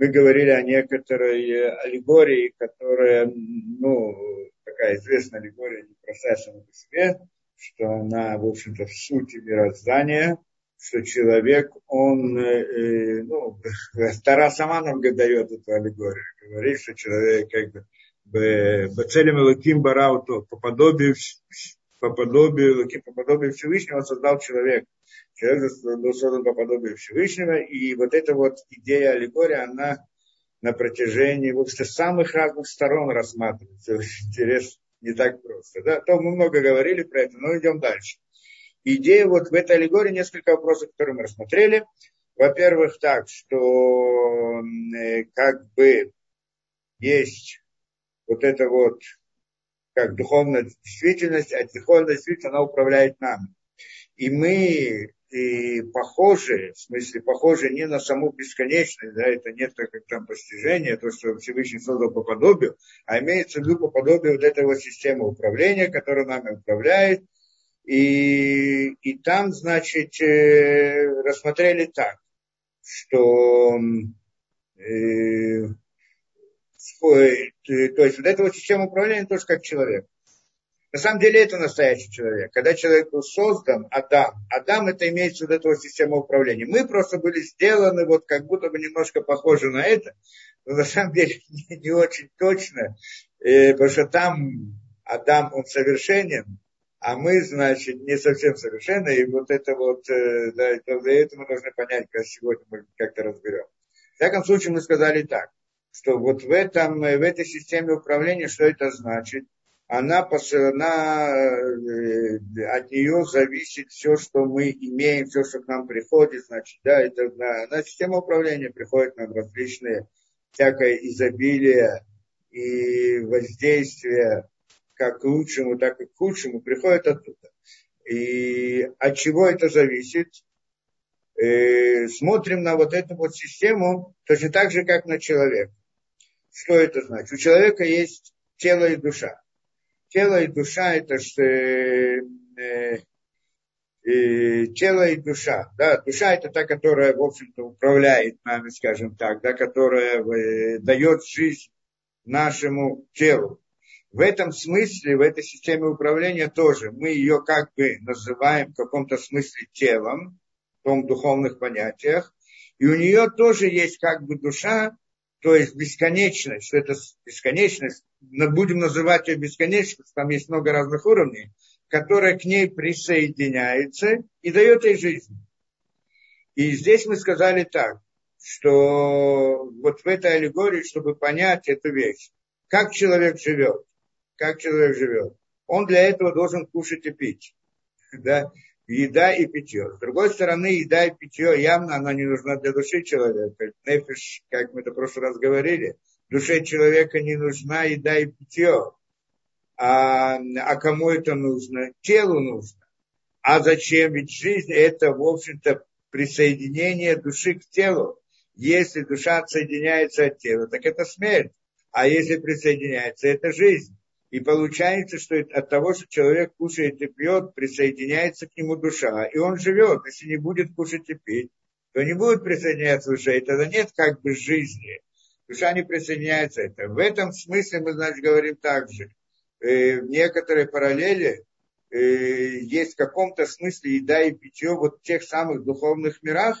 мы говорили о некоторой аллегории, которая, ну, такая известная аллегория, непростая сама по себе, что она, в общем-то, в сути мироздания, что человек, он, э, ну, Тара сама нам дает эту аллегорию, говорит, что человек как бы Бацелем Элаким Барауту, по подобию, по подобию, по подобию Всевышнего создал человек. Человек был создан по подобию Всевышнего, и вот эта вот идея аллегория, она на протяжении вот, с самых разных сторон рассматривается. Очень интересно, не так просто. Да? То мы много говорили про это, но идем дальше. Идея вот в этой аллегории несколько вопросов, которые мы рассмотрели. Во-первых, так, что э, как бы есть вот это вот как духовная действительность, а духовная действительность, она управляет нами. И мы и похожи, в смысле похожи не на саму бесконечность, да, это нет как там постижения, то, что Всевышний создал по подобию, а имеется в виду по подобию вот этой вот системы управления, которая нами управляет. И, и там, значит, э, рассмотрели так, что э, то есть вот эта вот система управления тоже как человек. На самом деле это настоящий человек. Когда человек был создан, Адам, Адам это имеется вот эта вот система управления. Мы просто были сделаны вот как будто бы немножко похожи на это, но на самом деле не, не очень точно, э, потому что там Адам, он совершенен, а мы, значит, не совсем совершенны, и вот это вот, э, да, для этого мы должны понять, как сегодня мы как-то разберем. В всяком случае, мы сказали так что вот в, этом, в этой системе управления, что это значит? Она, она э, от нее зависит все, что мы имеем, все, что к нам приходит, значит, да, это на, на систему управления приходит нам различные всякое изобилие и воздействие как к лучшему, так и к худшему приходит оттуда. И от чего это зависит? Э, смотрим на вот эту вот систему точно так же, как на человека. Что это значит? У человека есть тело и душа. Тело и душа это э, э, тело и душа. Да? Душа это та, которая, в общем-то, управляет нами, скажем так, да? которая э, дает жизнь нашему телу. В этом смысле, в этой системе управления тоже мы ее как бы называем в каком-то смысле телом, в том духовных понятиях. И у нее тоже есть как бы душа, то есть бесконечность, что это бесконечность, будем называть ее бесконечность, там есть много разных уровней, которая к ней присоединяется и дает ей жизнь. И здесь мы сказали так, что вот в этой аллегории, чтобы понять эту вещь, как человек живет, как человек живет, он для этого должен кушать и пить. Да? Еда и питье. С другой стороны, еда и питье явно она не нужна для души человека. Нефиш, как мы это в прошлый раз говорили, душе человека не нужна еда и питье. А, а кому это нужно? Телу нужно. А зачем? Ведь жизнь это, в общем-то, присоединение души к телу. Если душа отсоединяется от тела, так это смерть. А если присоединяется, это жизнь. И получается, что от того, что человек кушает и пьет, присоединяется к нему душа. И он живет. Если не будет кушать и пить, то не будет присоединяться душа. И тогда нет как бы жизни. Душа не присоединяется. Это. В этом смысле мы, значит, говорим так же. Э, в некоторой параллели э, есть в каком-то смысле еда и питье вот в тех самых духовных мирах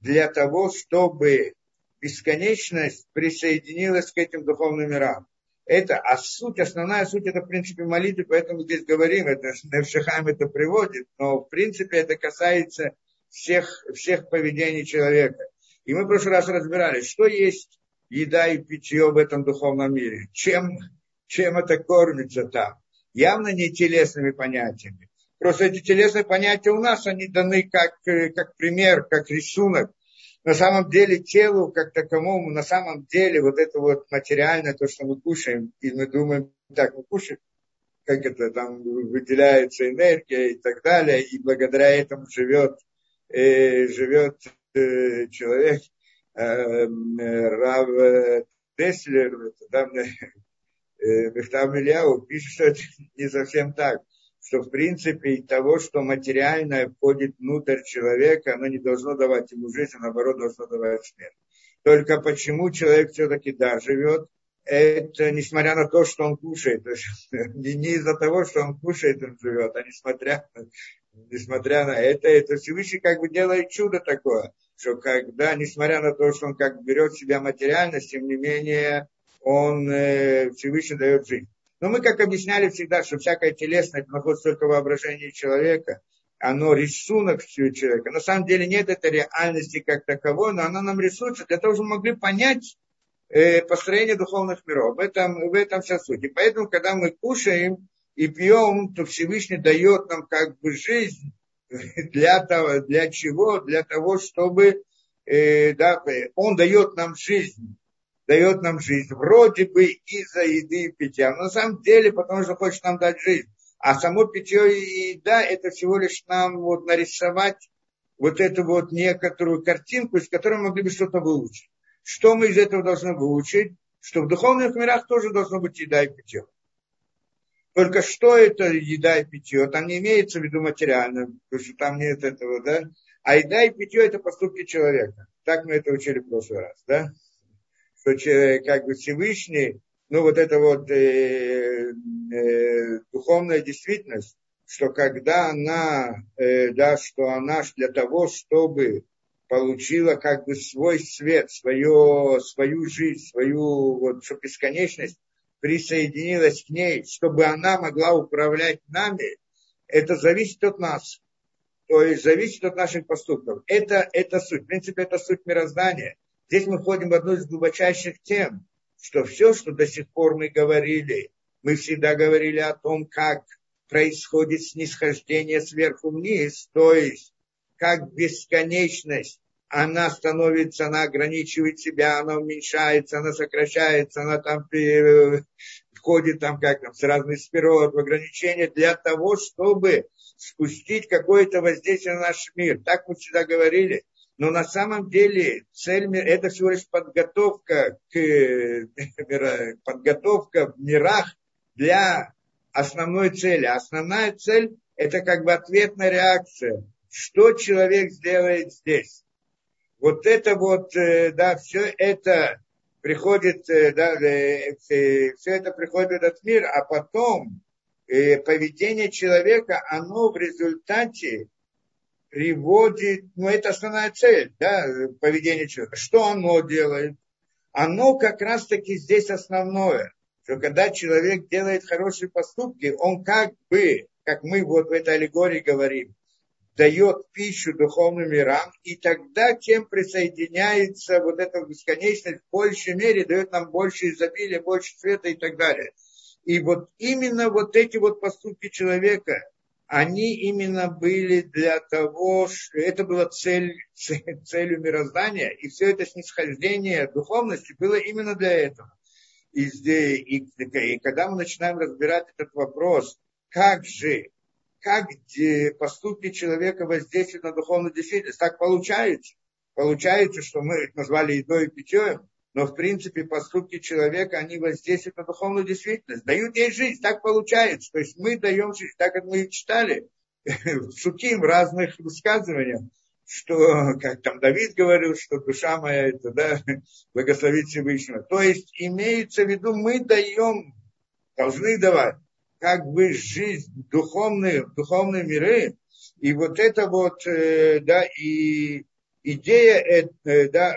для того, чтобы бесконечность присоединилась к этим духовным мирам это, а суть, основная суть, это, в принципе, молитвы, поэтому здесь говорим, это Невшихайм это приводит, но, в принципе, это касается всех, всех поведений человека. И мы в прошлый раз разбирались, что есть еда и питье в этом духовном мире, чем, чем это кормится там. Явно не телесными понятиями. Просто эти телесные понятия у нас, они даны как, как пример, как рисунок на самом деле телу как таковому, на самом деле вот это вот материальное, то, что мы кушаем, и мы думаем, так, мы кушаем, как это там выделяется энергия и так далее, и благодаря этому живет, э, живет э, человек, э, Рав Теслер, там, э, Мехтав Ильяу пишет, что это не совсем так что в принципе того, что материальное входит внутрь человека, оно не должно давать ему жизнь, а наоборот должно давать смерть. Только почему человек все-таки да, живет, это несмотря на то, что он кушает. Не, не из-за того, что он кушает, он живет, а несмотря, несмотря на это, это Всевышний как бы делает чудо такое, что когда, несмотря на то, что он как бы берет в себя материальность, тем не менее, он э, Всевышний дает жизнь. Но мы, как объясняли всегда, что всякая телесность находится только в воображении человека, оно рисунок человека. На самом деле нет этой реальности как таковой, но она нам рисуется для того, чтобы мы могли понять э, построение духовных миров. В этом, в этом вся суть. И поэтому, когда мы кушаем и пьем, то Всевышний дает нам как бы жизнь для того, для чего? Для того, чтобы э, да, он дает нам жизнь дает нам жизнь. Вроде бы из-за еды и питья. Но на самом деле, потому что хочет нам дать жизнь. А само питье и еда, это всего лишь нам вот нарисовать вот эту вот некоторую картинку, из которой мы могли бы что-то выучить. Что мы из этого должны выучить? Что в духовных мирах тоже должно быть еда и питье. Только что это еда и питье? Там не имеется в виду материально, потому что там нет этого, да? А еда и питье это поступки человека. Так мы это учили в прошлый раз, да? Что как бы Всевышний ну, вот эта вот э, э, духовная действительность, что когда она, э, да, что она для того, чтобы получила как бы свой свет, свое, свою жизнь, свою вот, что бесконечность присоединилась к ней, чтобы она могла управлять нами, это зависит от нас. То есть зависит от наших поступков. Это, это суть. В принципе, это суть мироздания. Здесь мы входим в одну из глубочайших тем что все, что до сих пор мы говорили, мы всегда говорили о том, как происходит снисхождение сверху вниз, то есть как бесконечность, она становится, она ограничивает себя, она уменьшается, она сокращается, она там входит там как там с разных сферот в ограничения для того, чтобы спустить какое-то воздействие на наш мир. Так мы всегда говорили. Но на самом деле цель это всего лишь подготовка к подготовка в мирах для основной цели. Основная цель это как бы ответная реакция. Что человек сделает здесь? Вот это вот, э, да, все это приходит, э, да, э, все это приходит в этот мир, а потом поведение человека, оно в результате приводит, ну это основная цель, да, поведения человека. Что оно делает? Оно как раз-таки здесь основное, что когда человек делает хорошие поступки, он как бы, как мы вот в этой аллегории говорим, дает пищу духовным мирам, и тогда тем присоединяется вот эта бесконечность в большей мере, дает нам больше изобилия, больше света и так далее. И вот именно вот эти вот поступки человека – они именно были для того, что это была цель, цель, целью мироздания, и все это снисхождение духовности было именно для этого. И, здесь, и, и когда мы начинаем разбирать этот вопрос, как же, как поступки человека воздействуют на духовную действительность, так получается. Получается, что мы их назвали едой и питьем, но в принципе поступки человека, они воздействуют на духовную действительность, дают ей жизнь, так получается. То есть мы даем жизнь, так как мы читали, шутим разных высказываниях, что, как там Давид говорил, что душа моя это, да, благословит Всевышнего. То есть имеется в виду, мы даем, должны давать, как бы жизнь, духовные, духовные миры, и вот это вот, э, да, и идея, э, да,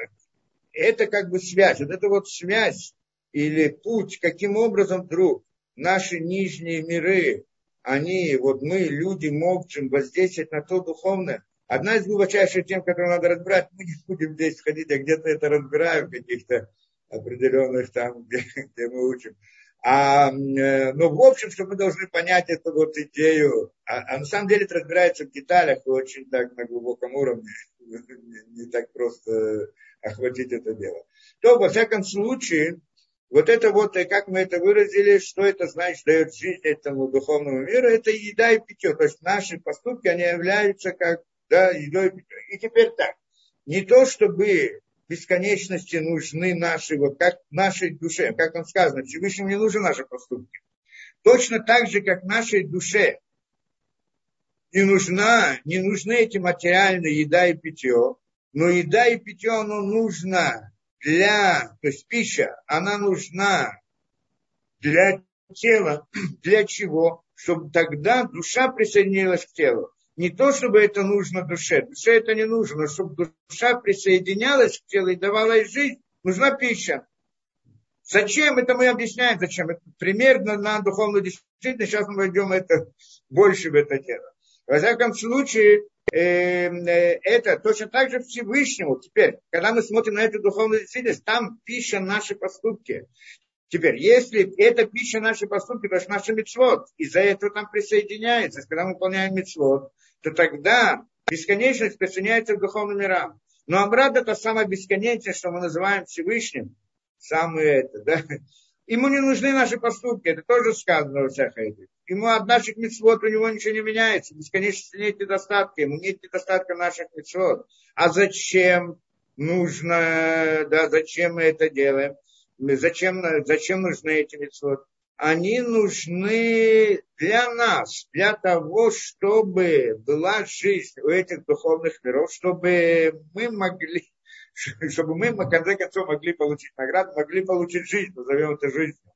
это как бы связь. Вот это вот связь или путь, каким образом вдруг наши нижние миры, они, вот мы, люди, можем воздействовать на то духовное. Одна из глубочайших тем, которую надо разбирать, мы не будем здесь ходить, я где-то это разбираю в каких-то определенных там, где, где мы учим. А, э, ну, в общем, что мы должны понять эту вот идею, а, а на самом деле это разбирается в деталях очень так на глубоком уровне, не, так просто охватить это дело. То, во всяком случае, вот это вот, как мы это выразили, что это значит, дает жизнь этому духовному миру, это еда и питье. То есть наши поступки, они являются как да, едой и питье. И теперь так, не то, чтобы бесконечности нужны наши, вот как нашей душе, как там сказано, Всевышнему не нужны наши поступки. Точно так же, как нашей душе не нужна, не нужны эти материальные еда и питье, но еда и питье, оно нужно для, то есть пища, она нужна для тела, для чего? Чтобы тогда душа присоединилась к телу. Не то, чтобы это нужно душе, душе это не нужно, но чтобы душа присоединялась к телу и давала ей жизнь, нужна пища. Зачем это мы объясняем, зачем? Это примерно на духовную действительность, сейчас мы войдем это, больше в это тело. Во всяком случае, э, э, это точно так же Всевышнему. Теперь, когда мы смотрим на эту духовную действительность, там пища наши поступки. Теперь, если это пища наши поступки, то есть наши мецвод, из-за этого там присоединяется, когда мы выполняем мецвод, то тогда бесконечность присоединяется к духовным мирам. Но Амрад это самая бесконечность, что мы называем Всевышним, самое это, да. Ему не нужны наши поступки, это тоже сказано во всех этих. Ему от наших мецвод у него ничего не меняется, бесконечно нет недостатка, ему нет недостатка наших мецвод. А зачем нужно, да, зачем мы это делаем? Зачем, зачем нужны эти мецвод? они нужны для нас, для того, чтобы была жизнь у этих духовных миров, чтобы мы могли, чтобы мы, в конце концов, могли получить награду, могли получить жизнь, назовем это жизнью.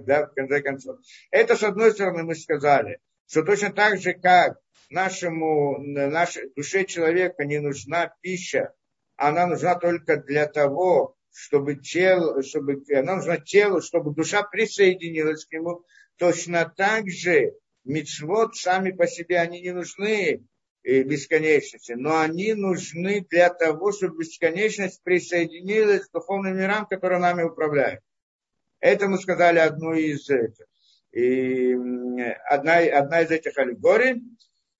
Да, в конце концов. Это, с одной стороны, мы сказали, что точно так же, как нашему, нашей душе человека не нужна пища, она нужна только для того, чтобы тело, чтобы, она нужна телу, чтобы душа присоединилась к нему. Точно так же мицвод сами по себе, они не нужны э, бесконечности, но они нужны для того, чтобы бесконечность присоединилась к духовным мирам, которые нами управляют. Это мы сказали одну из. И одна, одна из этих аллегорий.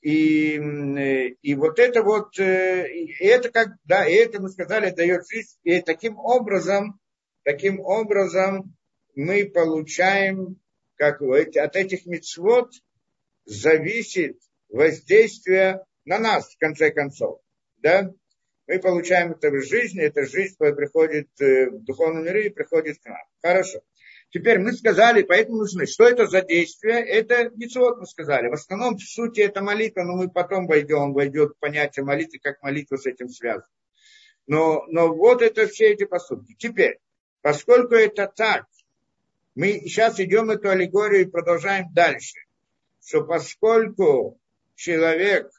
И, и вот это вот, э, это как, да, это мы сказали, дает жизнь. И таким образом, таким образом мы получаем, как от этих мецвод зависит воздействие на нас, в конце концов. Да? Мы получаем это в жизни, эта жизнь приходит э, в духовном мире и приходит к нам. Хорошо. Теперь мы сказали, поэтому нужны, что это за действие? Это митцвот, мы сказали. В основном, в сути, это молитва, но мы потом войдем, войдет понятие молитвы, как молитва с этим связана. Но, но вот это все эти поступки. Теперь, поскольку это так, мы сейчас идем эту аллегорию и продолжаем дальше. Что поскольку человек,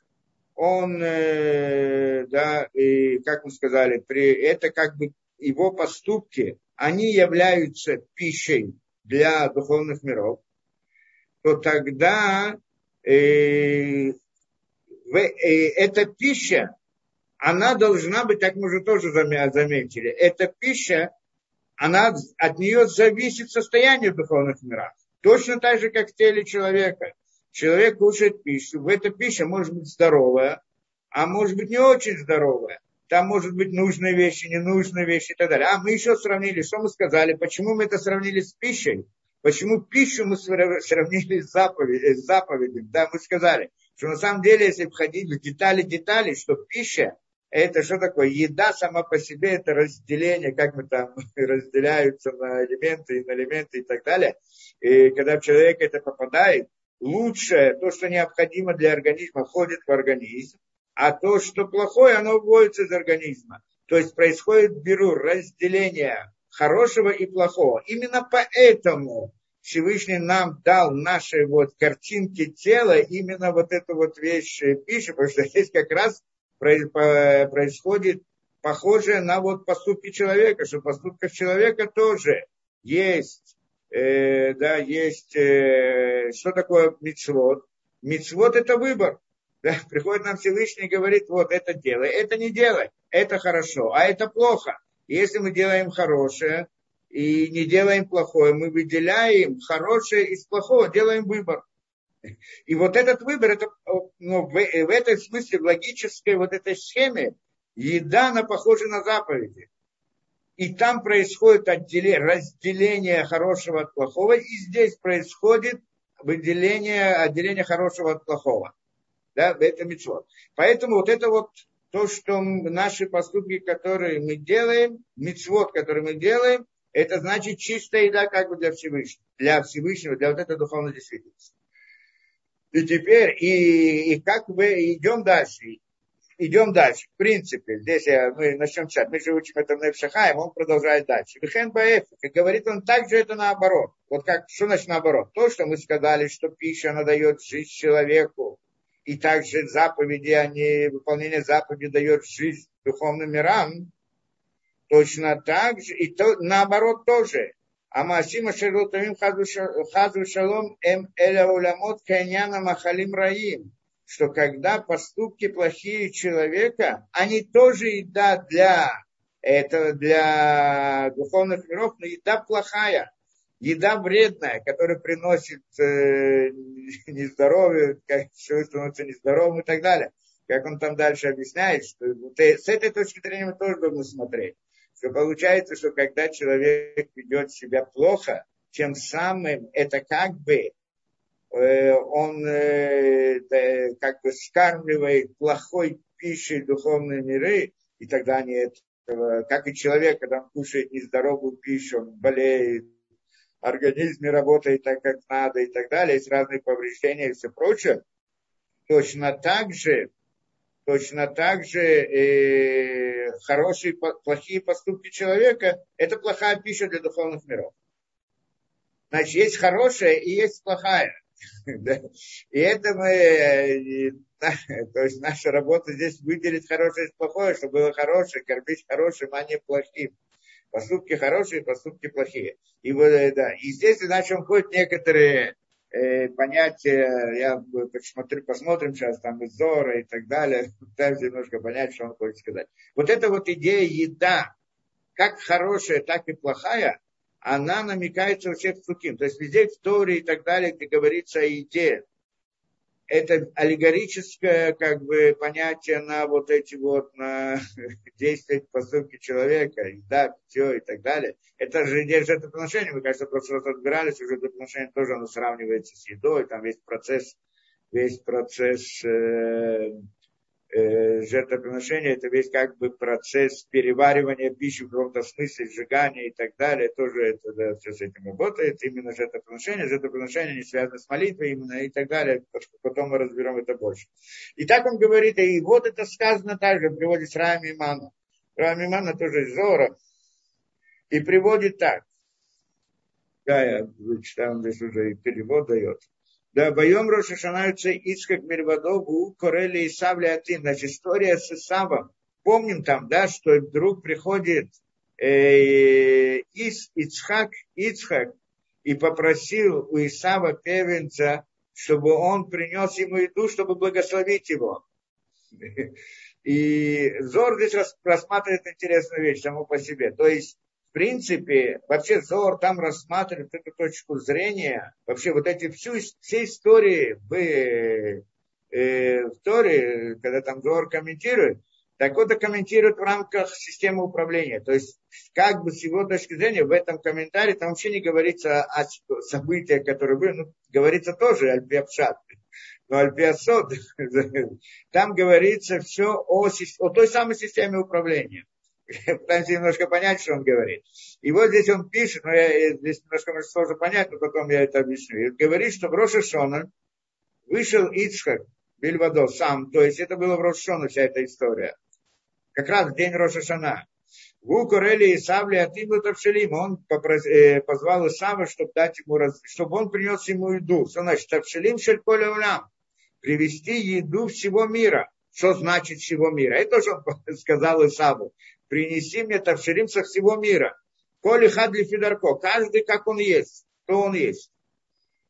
он, э, да, и, как мы сказали, при, это как бы его поступки, они являются пищей для духовных миров, то тогда э, э, эта пища, она должна быть, как мы уже тоже заметили, эта пища, она, от нее зависит состояние в духовных мирах. Точно так же, как в теле человека. Человек кушает пищу, в эта пища может быть здоровая, а может быть не очень здоровая там может быть нужные вещи, ненужные вещи и так далее. А мы еще сравнили, что мы сказали, почему мы это сравнили с пищей, почему пищу мы сравнили с, заповедь, с заповедью. Да, мы сказали, что на самом деле, если входить в детали-детали, что пища, это что такое? Еда сама по себе, это разделение, как мы там разделяются на элементы и на элементы и так далее. И когда в человека это попадает, лучшее, то, что необходимо для организма, входит в организм а то, что плохое, оно вводится из организма. То есть происходит беру разделение хорошего и плохого. Именно поэтому Всевышний нам дал наши вот картинки тела, именно вот эту вот вещь пищи, потому что здесь как раз происходит похожее на вот поступки человека, что в человека тоже есть, э, да, есть, э, что такое мицвод. Мицвод это выбор. Да, приходит нам Всевышний и говорит, вот это делай, это не делай, это хорошо, а это плохо. Если мы делаем хорошее и не делаем плохое, мы выделяем хорошее из плохого, делаем выбор. И вот этот выбор, это, ну, в, в этой смысле, в логической вот этой схеме, еда, она похожа на заповеди. И там происходит отделение, разделение хорошего от плохого, и здесь происходит выделение, отделение хорошего от плохого да, это митцвот. Поэтому вот это вот то, что наши поступки, которые мы делаем, мицвод, который мы делаем, это значит чистая еда как бы для Всевышнего, для Всевышнего, для вот этой духовной действительности. И теперь, и, и как бы идем дальше. Идем дальше. В принципе, здесь я, мы начнем читать. Мы же учим это в Невшахаем, он продолжает дальше. Вихен как говорит он, также это наоборот. Вот как, что значит наоборот? То, что мы сказали, что пища, она дает жизнь человеку. И также заповеди, они, выполнение заповеди дает жизнь духовным мирам. Точно так же, и то, наоборот тоже. А Масима Шерлутамим Хазу Шалом Эм Эля Махалим Раим что когда поступки плохие человека, они тоже еда для, это для духовных миров, но еда плохая, еда вредная, которая приносит э, нездоровье, как человек становится нездоровым и так далее. Как он там дальше объясняет, что вот, с этой точки зрения мы тоже должны смотреть. Что получается, что когда человек ведет себя плохо, тем самым это как бы Э, он э, как бы скармливает плохой пищей духовные миры, и тогда они этого, как и человек, когда он кушает нездоровую пищу, он болеет, организм не работает так, как надо и так далее, есть разные повреждения и все прочее. Точно так же, точно так же э, хорошие, плохие поступки человека – это плохая пища для духовных миров. Значит, есть хорошая и есть плохая. И это мы, то есть наша работа здесь выделить хорошее и плохое, чтобы было хорошее, кормить хорошим, а не плохим. Поступки хорошие, поступки плохие. И, вот, э, да. и здесь, иначе он ходит некоторые э, понятия, я посмотрю, посмотрим сейчас, там из Зора и так далее, пытаемся немножко понять, что он хочет сказать. Вот эта вот идея еда, как хорошая, так и плохая, она намекается у всех псуким. То есть везде в Торе и так далее, где говорится о еде, это аллегорическое как бы понятие на вот эти вот на действия поступки человека, да, все и так далее. Это же идея жертвоприношения, мы, кажется, просто разбирались, уже жертвоприношение тоже оно сравнивается с едой, там весь процесс, весь процесс э, жертвоприношение, это весь как бы процесс переваривания пищи в каком-то смысле, сжигания и так далее, тоже это, да, все с этим работает, именно жертвоприношение, жертвоприношение не связано с молитвой именно и так далее, потом мы разберем это больше. И так он говорит, и вот это сказано также с Рами Имана. Рами Имана тоже из Зора, и приводит так. Да, я читаю, он здесь уже и перевод дает. Да, боем Рошашана Ицкак Мирвадову Корели и Савлятин. Значит, история с Исавом. Помним там, да, что вдруг приходит э, Ис, Ицхак, Ицхак и попросил у Исава первенца, чтобы он принес ему еду, чтобы благословить его. И Зор здесь рассматривает интересную вещь саму по себе. То есть в принципе, вообще Зор там рассматривает эту точку зрения, вообще вот эти всю, все истории в, э, в Торе, когда там Зор комментирует, так вот, комментирует в рамках системы управления. То есть, как бы с его точки зрения, в этом комментарии там вообще не говорится о событиях, которые были, ну, говорится тоже Альпиапшат, но Альпиасот, там говорится все о, о той самой системе управления пытаемся немножко понять, что он говорит. И вот здесь он пишет, но я, здесь немножко может сложно понять, но потом я это объясню. И говорит, что в Рошашона вышел Ицхак Бельвадо сам, то есть это было в Рошашона вся эта история. Как раз в день Рошашана. Ву Корели и Савли Атиму Тавшелим, он э, позвал Исава, чтобы дать ему, чтобы он принес ему еду. Что значит? Тавшелим Шельколя Улам. Привести еду всего мира. Что значит всего мира? Это тоже он сказал Исаву принеси мне тавширим со всего мира. Коли хадли фидарко, каждый как он есть, кто он есть.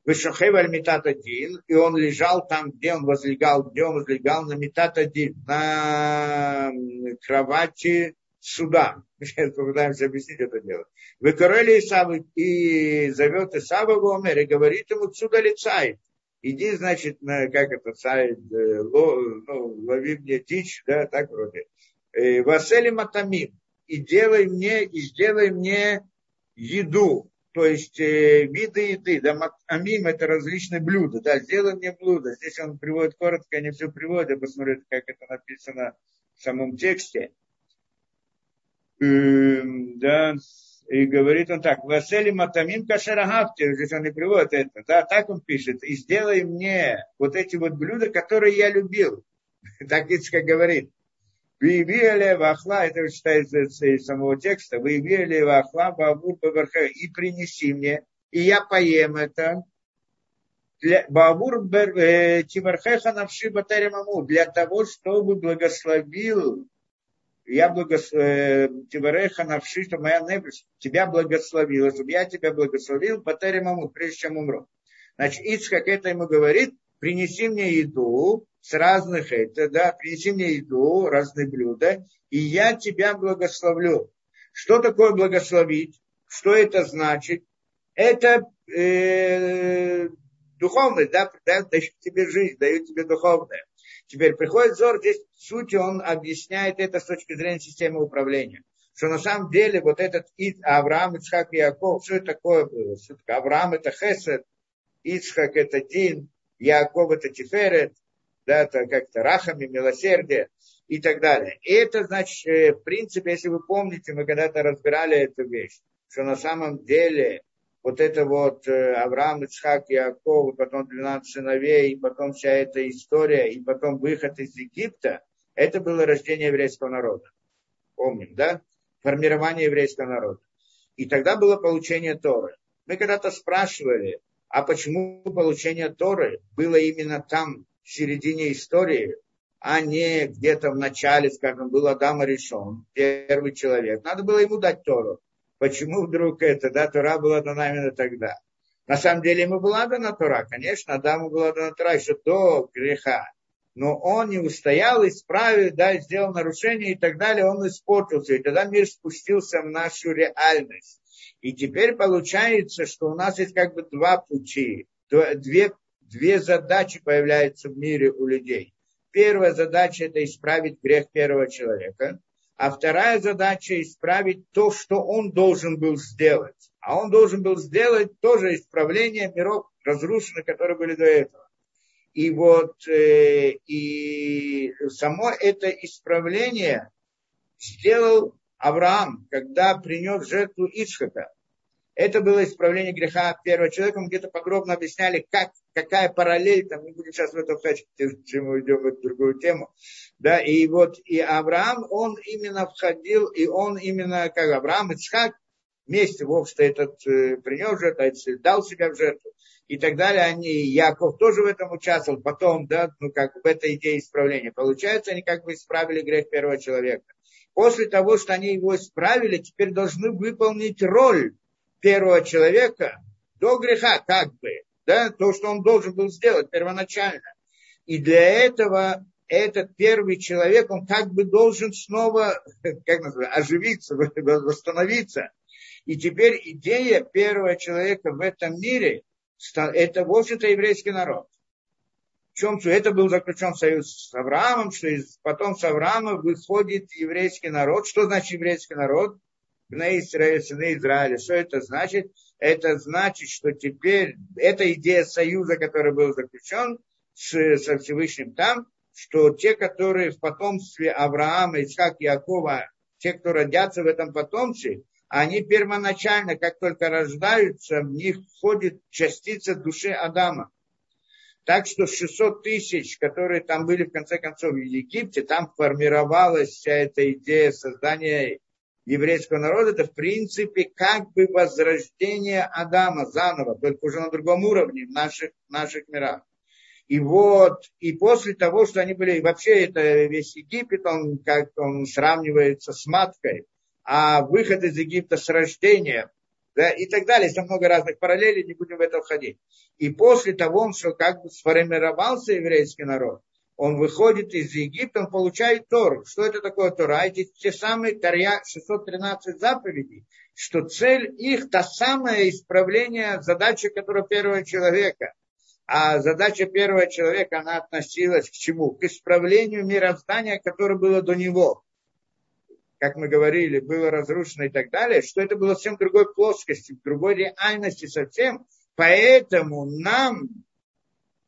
Вышахев аль метат один, и он лежал там, где он возлегал, где он возлегал на метат один, на кровати суда. Мы сейчас попытаемся объяснить это дело. Вы короле Исаву и зовет Исава в Омер и говорит ему, сюда лицай. Иди, значит, на, как это, царь, э, ну, лови мне дичь, да, так вроде. Э, Васели Матамим, и делай мне, и сделай мне еду, то есть э, виды еды, да, амим это различные блюда, да, сделай мне блюдо. Здесь он приводит коротко, не все приводит, посмотрите, как это написано в самом тексте. Э, да, и говорит он так, Васели Матамим Кашарагавти, здесь он не приводит это, да, так он пишет, и сделай мне вот эти вот блюда, которые я любил. Так Ицка говорит Выявили вахла, это читается из самого текста, выявили вахла бабур и принеси мне, и я поем это. Бабур э, Тимархеха навши батаремаму, для того, чтобы благословил я благословил, Тивареха навши, что моя небес тебя благословила, чтобы я тебя благословил, батаре маму, прежде чем умру. Значит, Ицхак это ему говорит, принеси мне еду с разных, это, да, принеси мне еду, разные блюда, и я тебя благословлю. Что такое благословить? Что это значит? Это э, духовность, да, да, дает тебе жизнь, дает тебе духовное. Теперь приходит Зор, здесь в он объясняет это с точки зрения системы управления. Что на самом деле вот этот Авраам, Ицхак Яков, что это такое было? Такое? Авраам это Хесед, Ицхак это Дин, Яков это Тиферет, да, как-то Рахами, милосердие и так далее. И это значит, э, в принципе, если вы помните, мы когда-то разбирали эту вещь, что на самом деле вот это вот э, Авраам, Ицхак, Иаков, и потом 12 сыновей, и потом вся эта история, и потом выход из Египта, это было рождение еврейского народа. Помним, да? Формирование еврейского народа. И тогда было получение Торы. Мы когда-то спрашивали, а почему получение Торы было именно там, в середине истории, а не где-то в начале, скажем, был Адам решен, первый человек. Надо было ему дать Тору. Почему вдруг это, да, Тора была дана именно тогда? На самом деле ему была дана Тора, конечно, Адаму была дана Тора еще до греха. Но он не устоял, исправил, да, сделал нарушение и так далее, он испортился. И тогда мир спустился в нашу реальность. И теперь получается, что у нас есть как бы два пути, две, две задачи появляются в мире у людей. Первая задача – это исправить грех первого человека. А вторая задача – исправить то, что он должен был сделать. А он должен был сделать тоже исправление миров разрушенных, которые были до этого. И вот э, и само это исправление сделал Авраам, когда принес жертву Исхака. Это было исправление греха первого человека. Мы где-то подробно объясняли, как, какая параллель, там не будем сейчас в это входить, чем мы идем в другую тему. Да, и вот и Авраам, он именно входил, и он именно, как Авраам, Ицхак, вместе, в общем-то, этот э, принес жертву, дал себя в жертву и так далее. Они, Яков тоже в этом участвовал, потом, да, ну, как в этой идее исправления. Получается, они как бы исправили грех первого человека. После того, что они его исправили, теперь должны выполнить роль первого человека до греха, как бы, да, то, что он должен был сделать первоначально. И для этого этот первый человек, он как бы должен снова, как называется, оживиться, восстановиться. И теперь идея первого человека в этом мире, это, в общем-то, еврейский народ. В чем это был заключен союз с Авраамом, что потом с Авраама выходит еврейский народ. Что значит еврейский народ? Бней Израиля, сыны Израиля. Что это значит? Это значит, что теперь эта идея союза, который был заключен с, со Всевышним там, что те, которые в потомстве Авраама, Исхак, Якова, те, кто родятся в этом потомстве, они первоначально, как только рождаются, в них входит частица души Адама. Так что 600 тысяч, которые там были в конце концов в Египте, там формировалась вся эта идея создания еврейского народа, это в принципе как бы возрождение Адама заново, только уже на другом уровне в наших, наших мирах. И вот, и после того, что они были, вообще это весь Египет, он как он сравнивается с маткой, а выход из Египта с рождением, да, и так далее. Есть много разных параллелей, не будем в это входить. И после того, что как бы сформировался еврейский народ, он выходит из Египта, он получает Тору. Что это такое Тора? Эти те самые Тарья, 613 заповедей, что цель их та самое исправление задачи, которая первого человека. А задача первого человека, она относилась к чему? К исправлению мироздания, которое было до него. Как мы говорили, было разрушено и так далее, что это было совсем другой плоскости, другой реальности совсем. Поэтому нам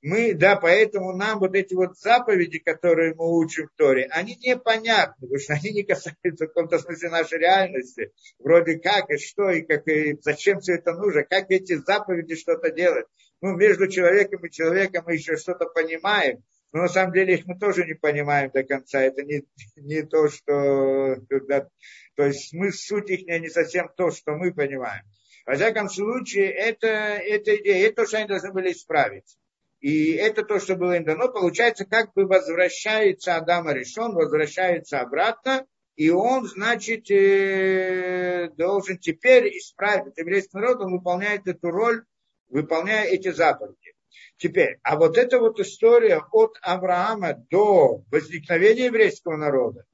мы, да, поэтому нам вот эти вот заповеди, которые мы учим в Торе, они непонятны, потому что они не касаются в каком-то смысле нашей реальности. Вроде как и что, и как, и зачем все это нужно, как эти заповеди что-то делать. Ну, между человеком и человеком мы еще что-то понимаем, но на самом деле их мы тоже не понимаем до конца. Это не, не то, что... Да, то есть мы, суть их не совсем то, что мы понимаем. Во всяком случае, это, это идея, это то, что они должны были исправить. И это то, что было им дано. Получается, как бы возвращается Адам решен, возвращается обратно, и он, значит, э, должен теперь исправить еврейский народ, он выполняет эту роль, выполняя эти заповеди. Теперь, а вот эта вот история от Авраама до возникновения еврейского народа,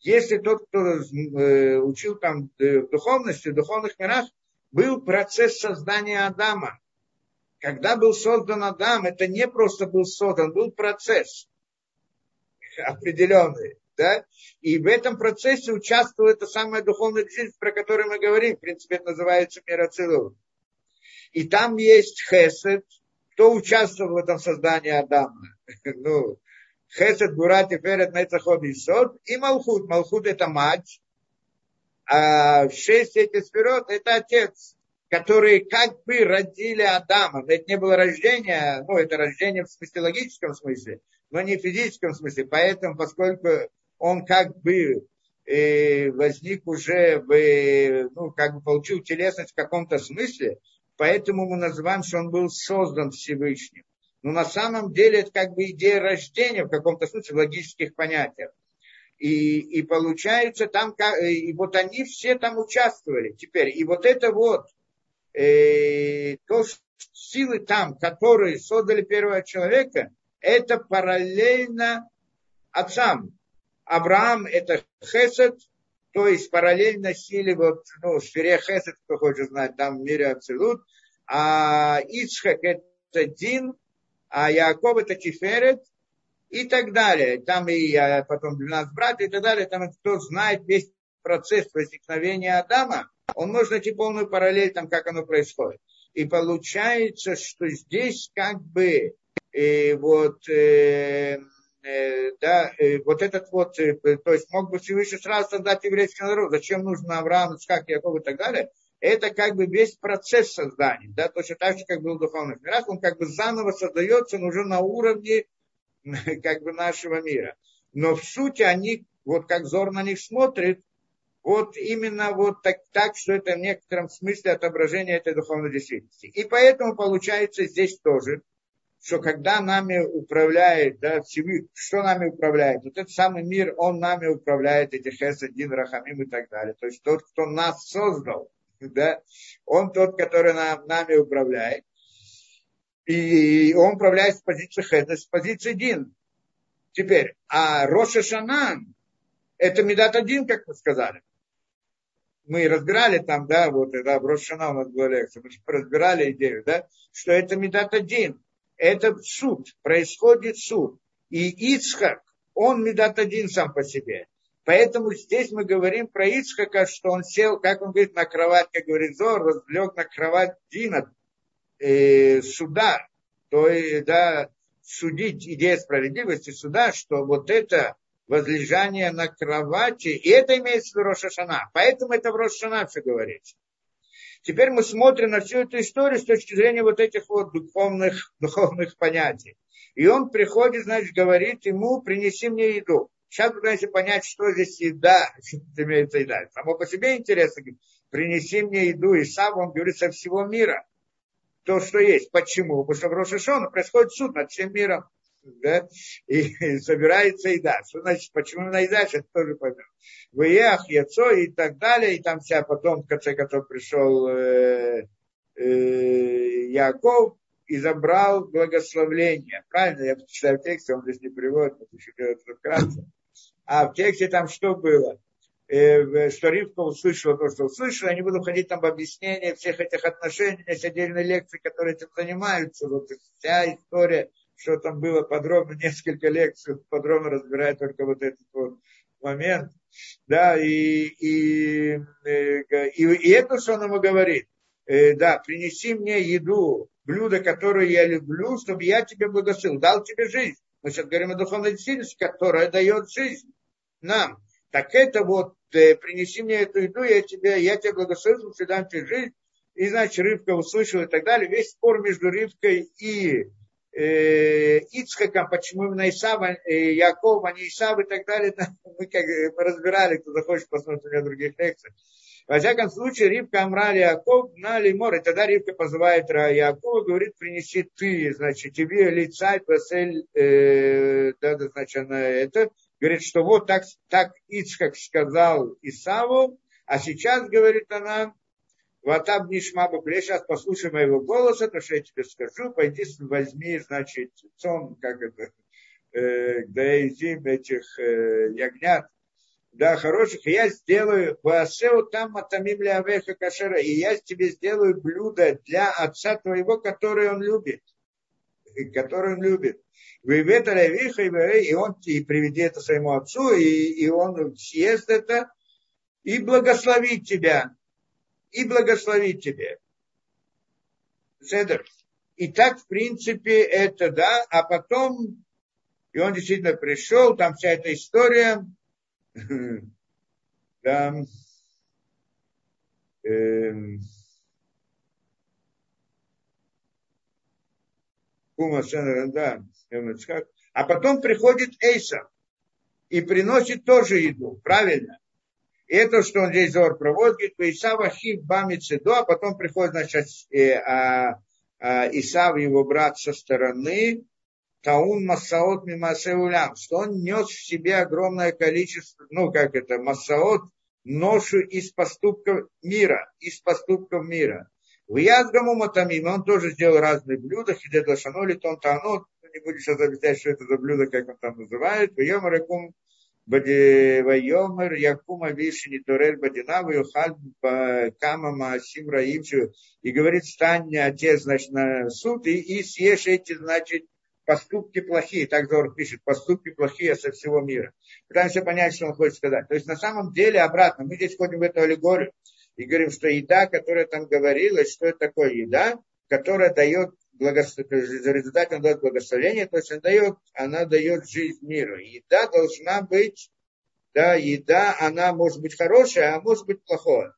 если тот, кто э, учил там э, в духовности, в духовных мирах, был процесс создания Адама. Когда был создан Адам, это не просто был создан, был процесс определенный. Да? И в этом процессе участвовала эта самая духовная жизнь, про которую мы говорим. В принципе, это называется мироцилов. И там есть хесед, кто участвовал в этом создании Адама. ну, хесед, гурат, ферет, нецаход и сод. И Малхут. Малхут это мать. А шесть этих сферот это отец которые как бы родили Адама. Это не было рождение, ну, это рождение в смысле логическом смысле, но не в физическом смысле. Поэтому, поскольку он как бы э, возник уже, в, ну, как бы получил телесность в каком-то смысле, поэтому мы называем, что он был создан Всевышним. Но на самом деле это как бы идея рождения в каком-то смысле в логических понятиях. И, и получается там, и вот они все там участвовали теперь. И вот это вот э, то, силы там, которые создали первого человека, это параллельно отцам. Авраам это хесед, то есть параллельно силе, вот, ну, сфере хесед, кто хочет знать, там в мире абсолют, а Ицхак это Дин, а Яков это Тиферет, и так далее. Там и а, потом 12 братьев и так далее. Там кто знает весь процесс возникновения Адама, он может найти полную параллель, там, как оно происходит. И получается, что здесь как бы э, вот, э, э, да, э, вот этот вот, э, то есть мог бы Всевышний сразу создать еврейский народ, зачем нужно Авраам, Ицхак, Яков и так далее, это как бы весь процесс создания, да, точно так же, как был в духовных мирах, он как бы заново создается, но уже на уровне как бы нашего мира. Но в сути они, вот как Зор на них смотрит, вот именно вот так, так, что это в некотором смысле отображение этой духовной действительности. И поэтому получается здесь тоже, что когда нами управляет, да, Всевышний, что нами управляет? Вот этот самый мир, он нами управляет, эти Хесадин, Рахамим и так далее. То есть тот, кто нас создал, да, он тот, который нам, нами управляет. И он управляет с позиции Хеда, с позиции Дин. Теперь, а Роша Шанан, это Медат один, как мы сказали мы разбирали там, да, вот, да, в Рошана у нас была лекция, мы разбирали идею, да, что это Медат один, это суд, происходит суд. И Ицхак, он Медат один сам по себе. Поэтому здесь мы говорим про Ицхака, что он сел, как он говорит, на кровать, как говорит Зор, лег на кровать Дина, э, суда, то есть, да, судить идея справедливости суда, что вот это возлежание на кровати. И это имеется в виду Рошашана. Поэтому это в Рошашана все говорится. Теперь мы смотрим на всю эту историю с точки зрения вот этих вот духовных, духовных понятий. И он приходит, значит, говорит ему, принеси мне еду. Сейчас пытаемся понять, что здесь еда, что имеется еда. Само по себе интересно, говорит, принеси мне еду. И сам он говорит со всего мира. То, что есть. Почему? Потому что в Рошашона происходит суд над всем миром да, и, и собирается еда. Что значит, почему именно еда, сейчас тоже поймем. Выех, яцо и так далее, и там вся потом, в конце концов, пришел э, э, Яков и забрал благословление. Правильно, я читаю в тексте, он здесь не приводит, но еще говорится вкратце. А в тексте там что было? Э, что Ривка услышала то, что услышала, я не буду ходить там в объяснение всех этих отношений, есть отдельные лекции, которые этим занимаются, вот вся история что там было подробно, несколько лекций, подробно разбирает только вот этот вот момент. Да, и, и, э, и, и это, что он ему говорит, э, да, принеси мне еду, блюдо, которое я люблю, чтобы я тебе благословил, дал тебе жизнь. Мы сейчас говорим о духовной действительности, которая дает жизнь нам. Так это вот, э, принеси мне эту еду, я тебе, я тебе благословил, дам тебе жизнь. И, значит, рыбка услышала и так далее. Весь спор между рыбкой и Ицхаком, почему именно Исава, э, Яков, а не Исав и так далее, мы как мы разбирали, кто захочет посмотреть у меня других лекций. Во всяком случае, Ривка Амрали Яков на Лимор, и тогда Ривка позывает Якова, говорит, принеси ты, значит, тебе лица, посель, э, да, да, значит, она это, говорит, что вот так, так Ицхак сказал Исаву, а сейчас, говорит она, Ватаб Нишмабу, сейчас послушай моего голоса, то, что я тебе скажу, пойди возьми, значит, цон, как это, э, да, этих э, ягнят, да, хороших, я сделаю Ваасеу там Матамим Авеха Кашера, и я тебе сделаю блюдо для отца твоего, которое он любит. Которое он любит. И он и приведи это своему отцу, и, и он съест это, и благословит тебя. И благословит тебя. И так, в принципе, это, да, а потом, и он действительно пришел, там вся эта история, там эм, а потом приходит Эйса и приносит тоже еду, правильно? Это, что он здесь Зор проводит, говорит, Исава хив бамицедо, а потом приходит, значит, э, а, а, Исав, его брат со стороны, Таун Масаот Мимасеулям, что он нес в себе огромное количество, ну как это, Масаот, ношу из поступков мира, из поступков мира. В Язгаму Матамим он тоже сделал разные блюда, хидед лашаноли, тон тано, не буду сейчас объяснять, что это за блюдо, как он там называет. В Йомаракум Вайомер Якума Вишни Турель Бадина Ваюхаль Кама Маасим Раимчу и говорит, стань отец, значит, на суд и, и съешь эти, значит, поступки плохие, так Зор пишет, поступки плохие со всего мира. Пытаемся понять, что он хочет сказать. То есть на самом деле обратно, мы здесь ходим в эту аллегорию и говорим, что еда, которая там говорилась, что это такое еда, которая дает она дает благословение, то есть она дает, она дает жизнь миру. Еда должна быть, да, еда, она может быть хорошая, а может быть плохая.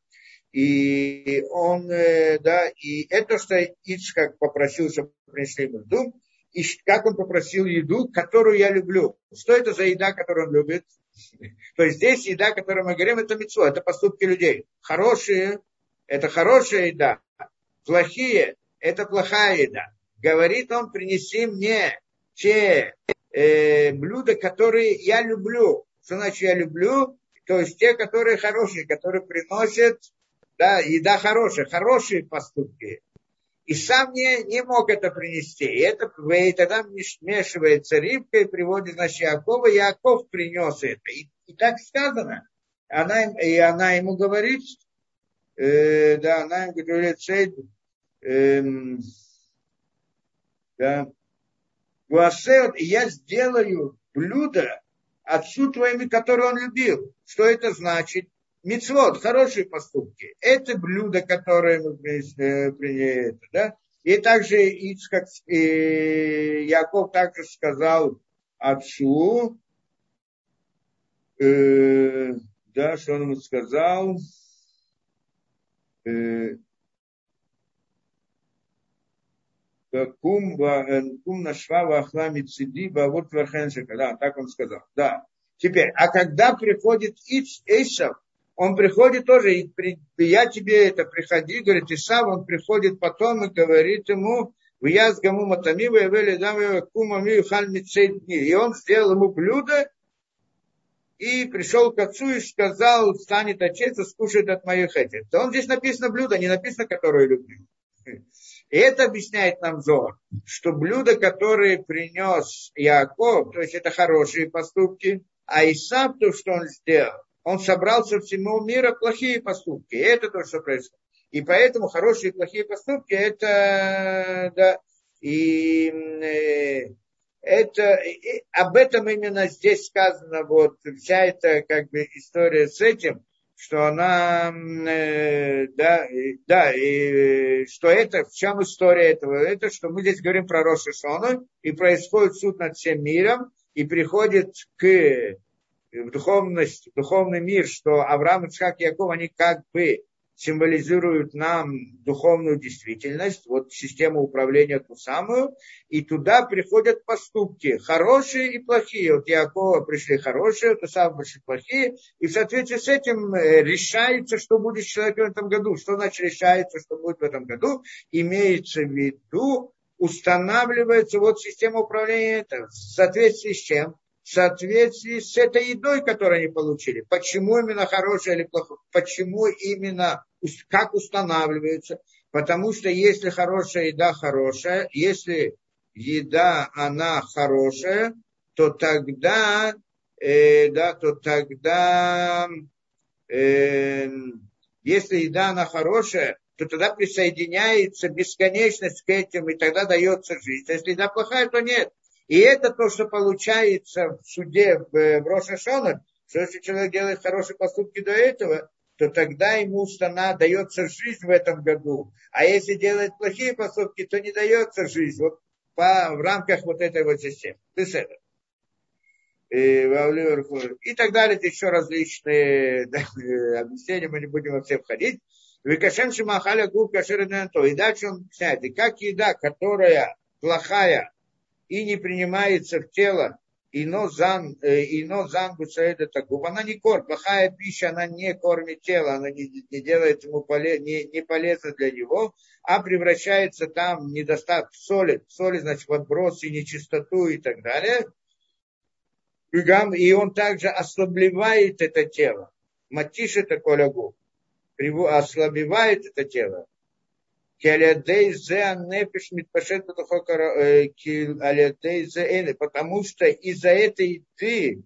И он, э, да, и это, что Ицхак попросил, чтобы принесли ему дом, и как он попросил еду, которую я люблю. Что это за еда, которую он любит? То есть здесь еда, которую мы говорим, это мецо, это поступки людей. Хорошие – это хорошая еда. Плохие – это плохая еда. Говорит он, принеси мне те э, блюда, которые я люблю. Что значит я люблю? То есть те, которые хорошие, которые приносят, да, еда хорошая, хорошие поступки и сам не, не мог это принести. И, это, и тогда смешивается рыбка и приводит, значит, Якова, Яков принес это. И, и так сказано. Она, и она ему говорит, э, да, она ему говорит, Сейд, э, да, я сделаю блюдо отцу твоими, которое он любил. Что это значит? Мицвод, хорошие поступки. Это блюдо, которое мы приняли, да? И также Ицхак, и Яков также сказал отцу, э, да, что он ему сказал, э, кум, э, кум нашва вахла мициди, вот вархеншика, да, так он сказал, да. Теперь, а когда приходит Исав, он приходит тоже, и при, я тебе это приходи, говорит, и сам он приходит потом и говорит ему, в язгаму матамива и вели дамы кумами И он сделал ему блюдо, и пришел к отцу и сказал, станет отец и скушает от моих этих. То он здесь написано блюдо, не написано, которое люблю. И это объясняет нам Зор, что блюдо, которое принес Яков, то есть это хорошие поступки, а Исав, то, что он сделал, он собрал со всего мира плохие поступки. И это то, что происходит. И поэтому хорошие и плохие поступки, это, да, и э, это, и об этом именно здесь сказано, вот, вся эта, как бы, история с этим, что она, э, да, и, да, и что это, в чем история этого? Это, что мы здесь говорим про Рошишону, и происходит суд над всем миром, и приходит к в духовность, в духовный мир, что Авраам, Ицхак и Яков, они как бы символизируют нам духовную действительность, вот систему управления ту самую, и туда приходят поступки, хорошие и плохие. Вот Якова пришли хорошие, то самое пришли плохие, и в соответствии с этим э, решается, что будет с человеком в этом году. Что значит решается, что будет в этом году? Имеется в виду, устанавливается вот система управления это, в соответствии с чем? В соответствии с этой едой, которую они получили. Почему именно хорошая или плохая? Почему именно, как устанавливается? Потому что если хорошая еда хорошая, если еда, она хорошая, то тогда, э, да, то тогда, э, если еда, она хорошая, то тогда присоединяется бесконечность к этим, и тогда дается жизнь. Если еда плохая, то нет. И это то, что получается в суде в, э, в Рошашона, что если человек делает хорошие поступки до этого, то тогда ему стана дается жизнь в этом году. А если делает плохие поступки, то не дается жизнь. Вот по, в рамках вот этой вот системы. это. И так далее, это еще различные да, объяснения, мы не будем во все входить. Викашем Шимахаля Губ И дальше он объясняет, и как еда, которая плохая, и не принимается в тело, ино зан, э, ино зан это таков. Она не кормит, плохая пища, она не кормит тело, она не, не делает ему полез, не, не полезно для него, а превращается там недостаток соли, соли, значит, в отбросы, нечистоту и так далее. И он также ослабливает это тело. Матиша такой лягу. Ослабевает это тело. Э, потому что из-за этой ты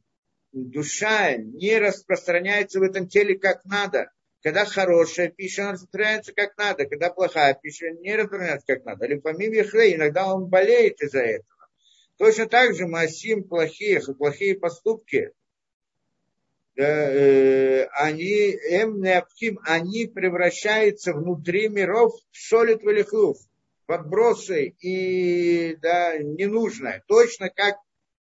душа не распространяется в этом теле как надо. Когда хорошая пища, она распространяется как надо. Когда плохая пища, не распространяется как надо. Лимфомим Ехлей, иногда он болеет из-за этого. Точно так же Масим плохие, плохие поступки, они, эм необхим, они превращаются внутри миров в солид валихув, подбросы и да, ненужное. Точно как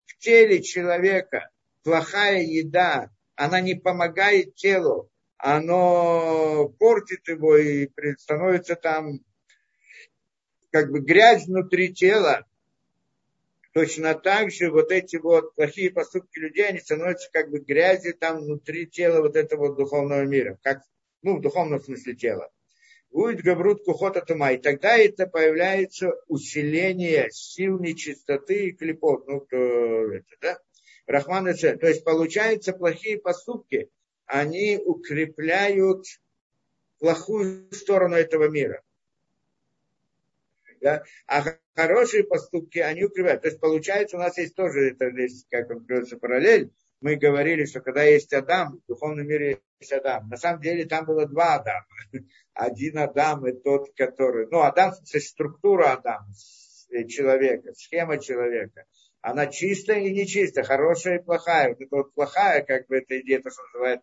в теле человека плохая еда, она не помогает телу, оно портит его и становится там как бы грязь внутри тела, Точно так же вот эти вот плохие поступки людей, они становятся как бы грязью там внутри тела вот этого духовного мира, как, ну, в духовном смысле тела. Будет габрут кухота тума. И тогда это появляется усиление сил нечистоты и клепот. Ну, то, это, да? Рахман То есть получается плохие поступки, они укрепляют плохую сторону этого мира. Да? А хорошие поступки, они укрепляют. То есть получается, у нас есть тоже, это как он говорится, параллель. Мы говорили, что когда есть Адам, в духовном мире есть Адам. На самом деле там было два Адама. Один Адам и тот, который... Ну, Адам, это структура Адама, э, человека, схема человека. Она чистая и нечистая, хорошая и плохая. Вот это вот плохая, как бы, эта идея, то, что называют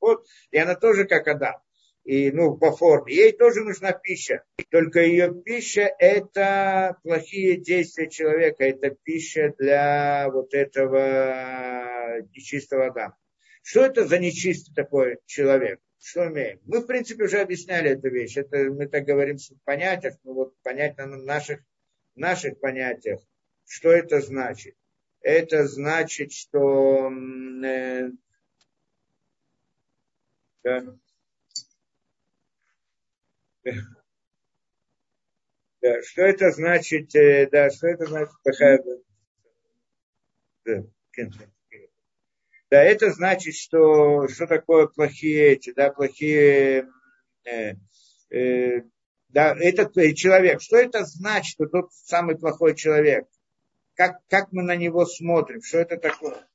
вот, и она тоже как Адам и, ну, по форме. Ей тоже нужна пища. Только ее пища – это плохие действия человека. Это пища для вот этого нечистого Адама. Что это за нечистый такой человек? Что имеем? Мы, в принципе, уже объясняли эту вещь. Это мы так говорим в понятиях, но вот понять на наших, наших понятиях, что это значит. Это значит, что э, да, да, что это значит, э, да, что это значит такая... Да, да, это значит, что, что такое плохие эти, да, плохие, э, э, да, этот человек, что это значит, что тот самый плохой человек? Как, как мы на него смотрим, что это такое?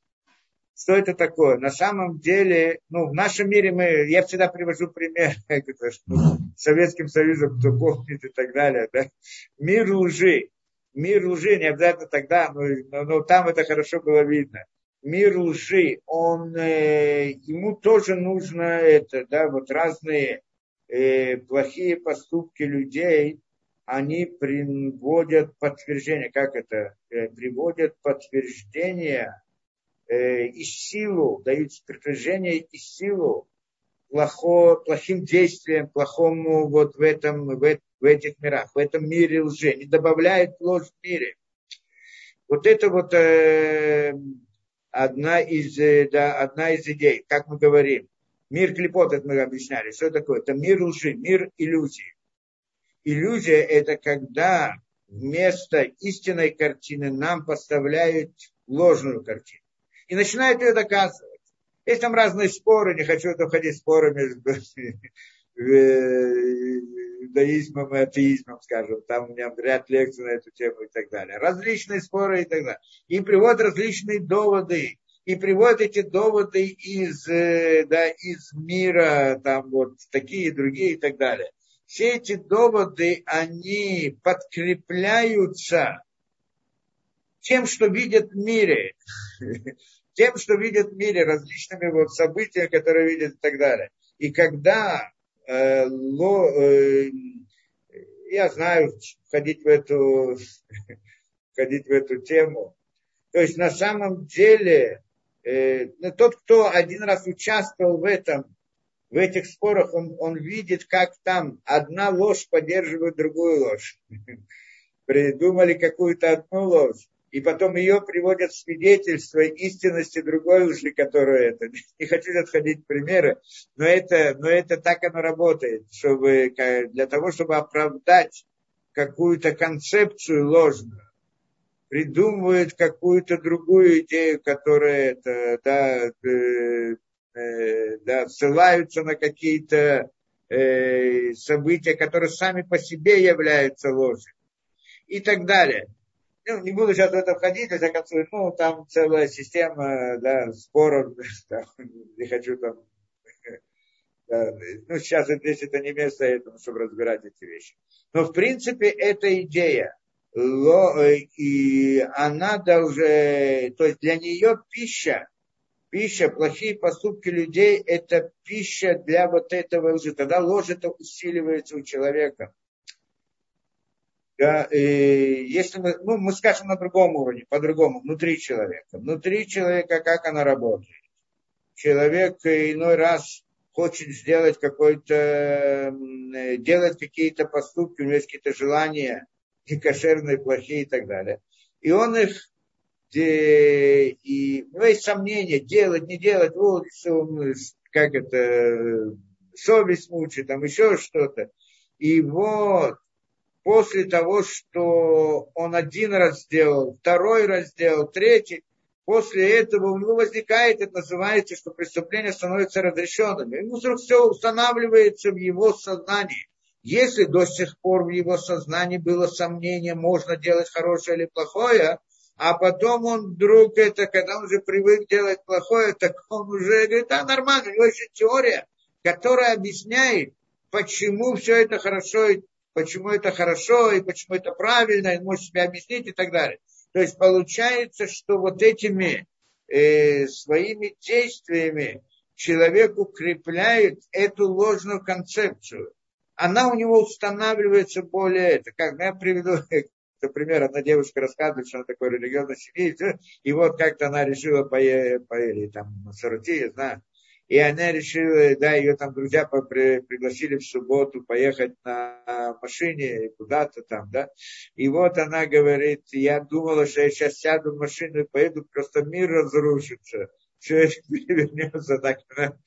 Что это такое? На самом деле, ну, в нашем мире мы, я всегда привожу пример, что Советским Союзом, кто помнит и так далее, да? Мир лжи. Мир лжи, не обязательно тогда, но, но, но там это хорошо было видно. Мир лжи, он, э, ему тоже нужно это, да, вот разные э, плохие поступки людей, они приводят подтверждение, как это, э, приводят подтверждение э, и силу, дают подтверждение и силу плохо, плохим действиям, плохому вот в, этом, в, в этих мирах, в этом мире лжи, не добавляет ложь в мире. Вот это вот э, одна, из, э, да, одна из идей, как мы говорим. Мир клепот, это мы объясняли. Что такое? Это мир лжи, мир иллюзии. Иллюзия – это когда вместо истинной картины нам поставляют ложную картину. И начинают ее доказывать. Есть там разные споры, не хочу доходить в споры между иудаизмом и атеизмом, скажем. Там у меня ряд лекций на эту тему и так далее. Различные споры и так далее. И приводят различные доводы. И приводят эти доводы из, э, да, из мира, там вот такие, другие и так далее. Все эти доводы, они подкрепляются тем, что видят в мире тем, что видят в мире, различными вот событиями, которые видят и так далее. И когда э, ло, э, я знаю, входить в эту, входить в эту тему, то есть на самом деле э, ну, тот, кто один раз участвовал в этом, в этих спорах, он, он видит, как там одна ложь поддерживает другую ложь. Придумали какую-то одну ложь, и потом ее приводят в свидетельство истинности другой лжи, которая это. Не хочу отходить примеры, но это, но это так оно работает, чтобы, для того, чтобы оправдать какую-то концепцию ложную, придумывают какую-то другую идею, которая это, да, э, э, да, ссылаются на какие-то э, события, которые сами по себе являются ложью и так далее ну, не буду сейчас в это входить, хотя концу, ну, там целая система, да, споров, там, не хочу там, да, ну, сейчас здесь это не место этому, чтобы разбирать эти вещи. Но, в принципе, эта идея, и она даже, то есть для нее пища, пища, плохие поступки людей, это пища для вот этого лжи. Тогда ложь это усиливается у человека. Да, и если мы, ну, мы скажем на другом уровне, по-другому, внутри человека. Внутри человека, как она работает. Человек иной раз хочет сделать какой-то, делать какие-то поступки, у него есть какие-то желания, некошерные, плохие и так далее. И он их, и у него есть сомнения, делать, не делать, вот, как это, совесть мучает, там еще что-то. И вот, после того, что он один раз сделал, второй раз сделал, третий, после этого у него возникает, это называется, что преступление становится разрешенным. Ему вдруг все устанавливается в его сознании. Если до сих пор в его сознании было сомнение, можно делать хорошее или плохое, а потом он вдруг это, когда он уже привык делать плохое, так он уже говорит, а нормально, у него есть теория, которая объясняет, почему все это хорошо почему это хорошо и почему это правильно, и может себе объяснить и так далее. То есть получается, что вот этими э, своими действиями человек укрепляет эту ложную концепцию. Она у него устанавливается более, это как я приведу например, одна девушка рассказывает, что она такой религиозной семьи, и вот как-то она решила поехать, по, там, на Сарути, я знаю, и она решила, да, ее там друзья при, пригласили в субботу поехать на машине куда-то там, да. И вот она говорит, я думала, что я сейчас сяду в машину и поеду, просто мир разрушится. Все это перевернется, так она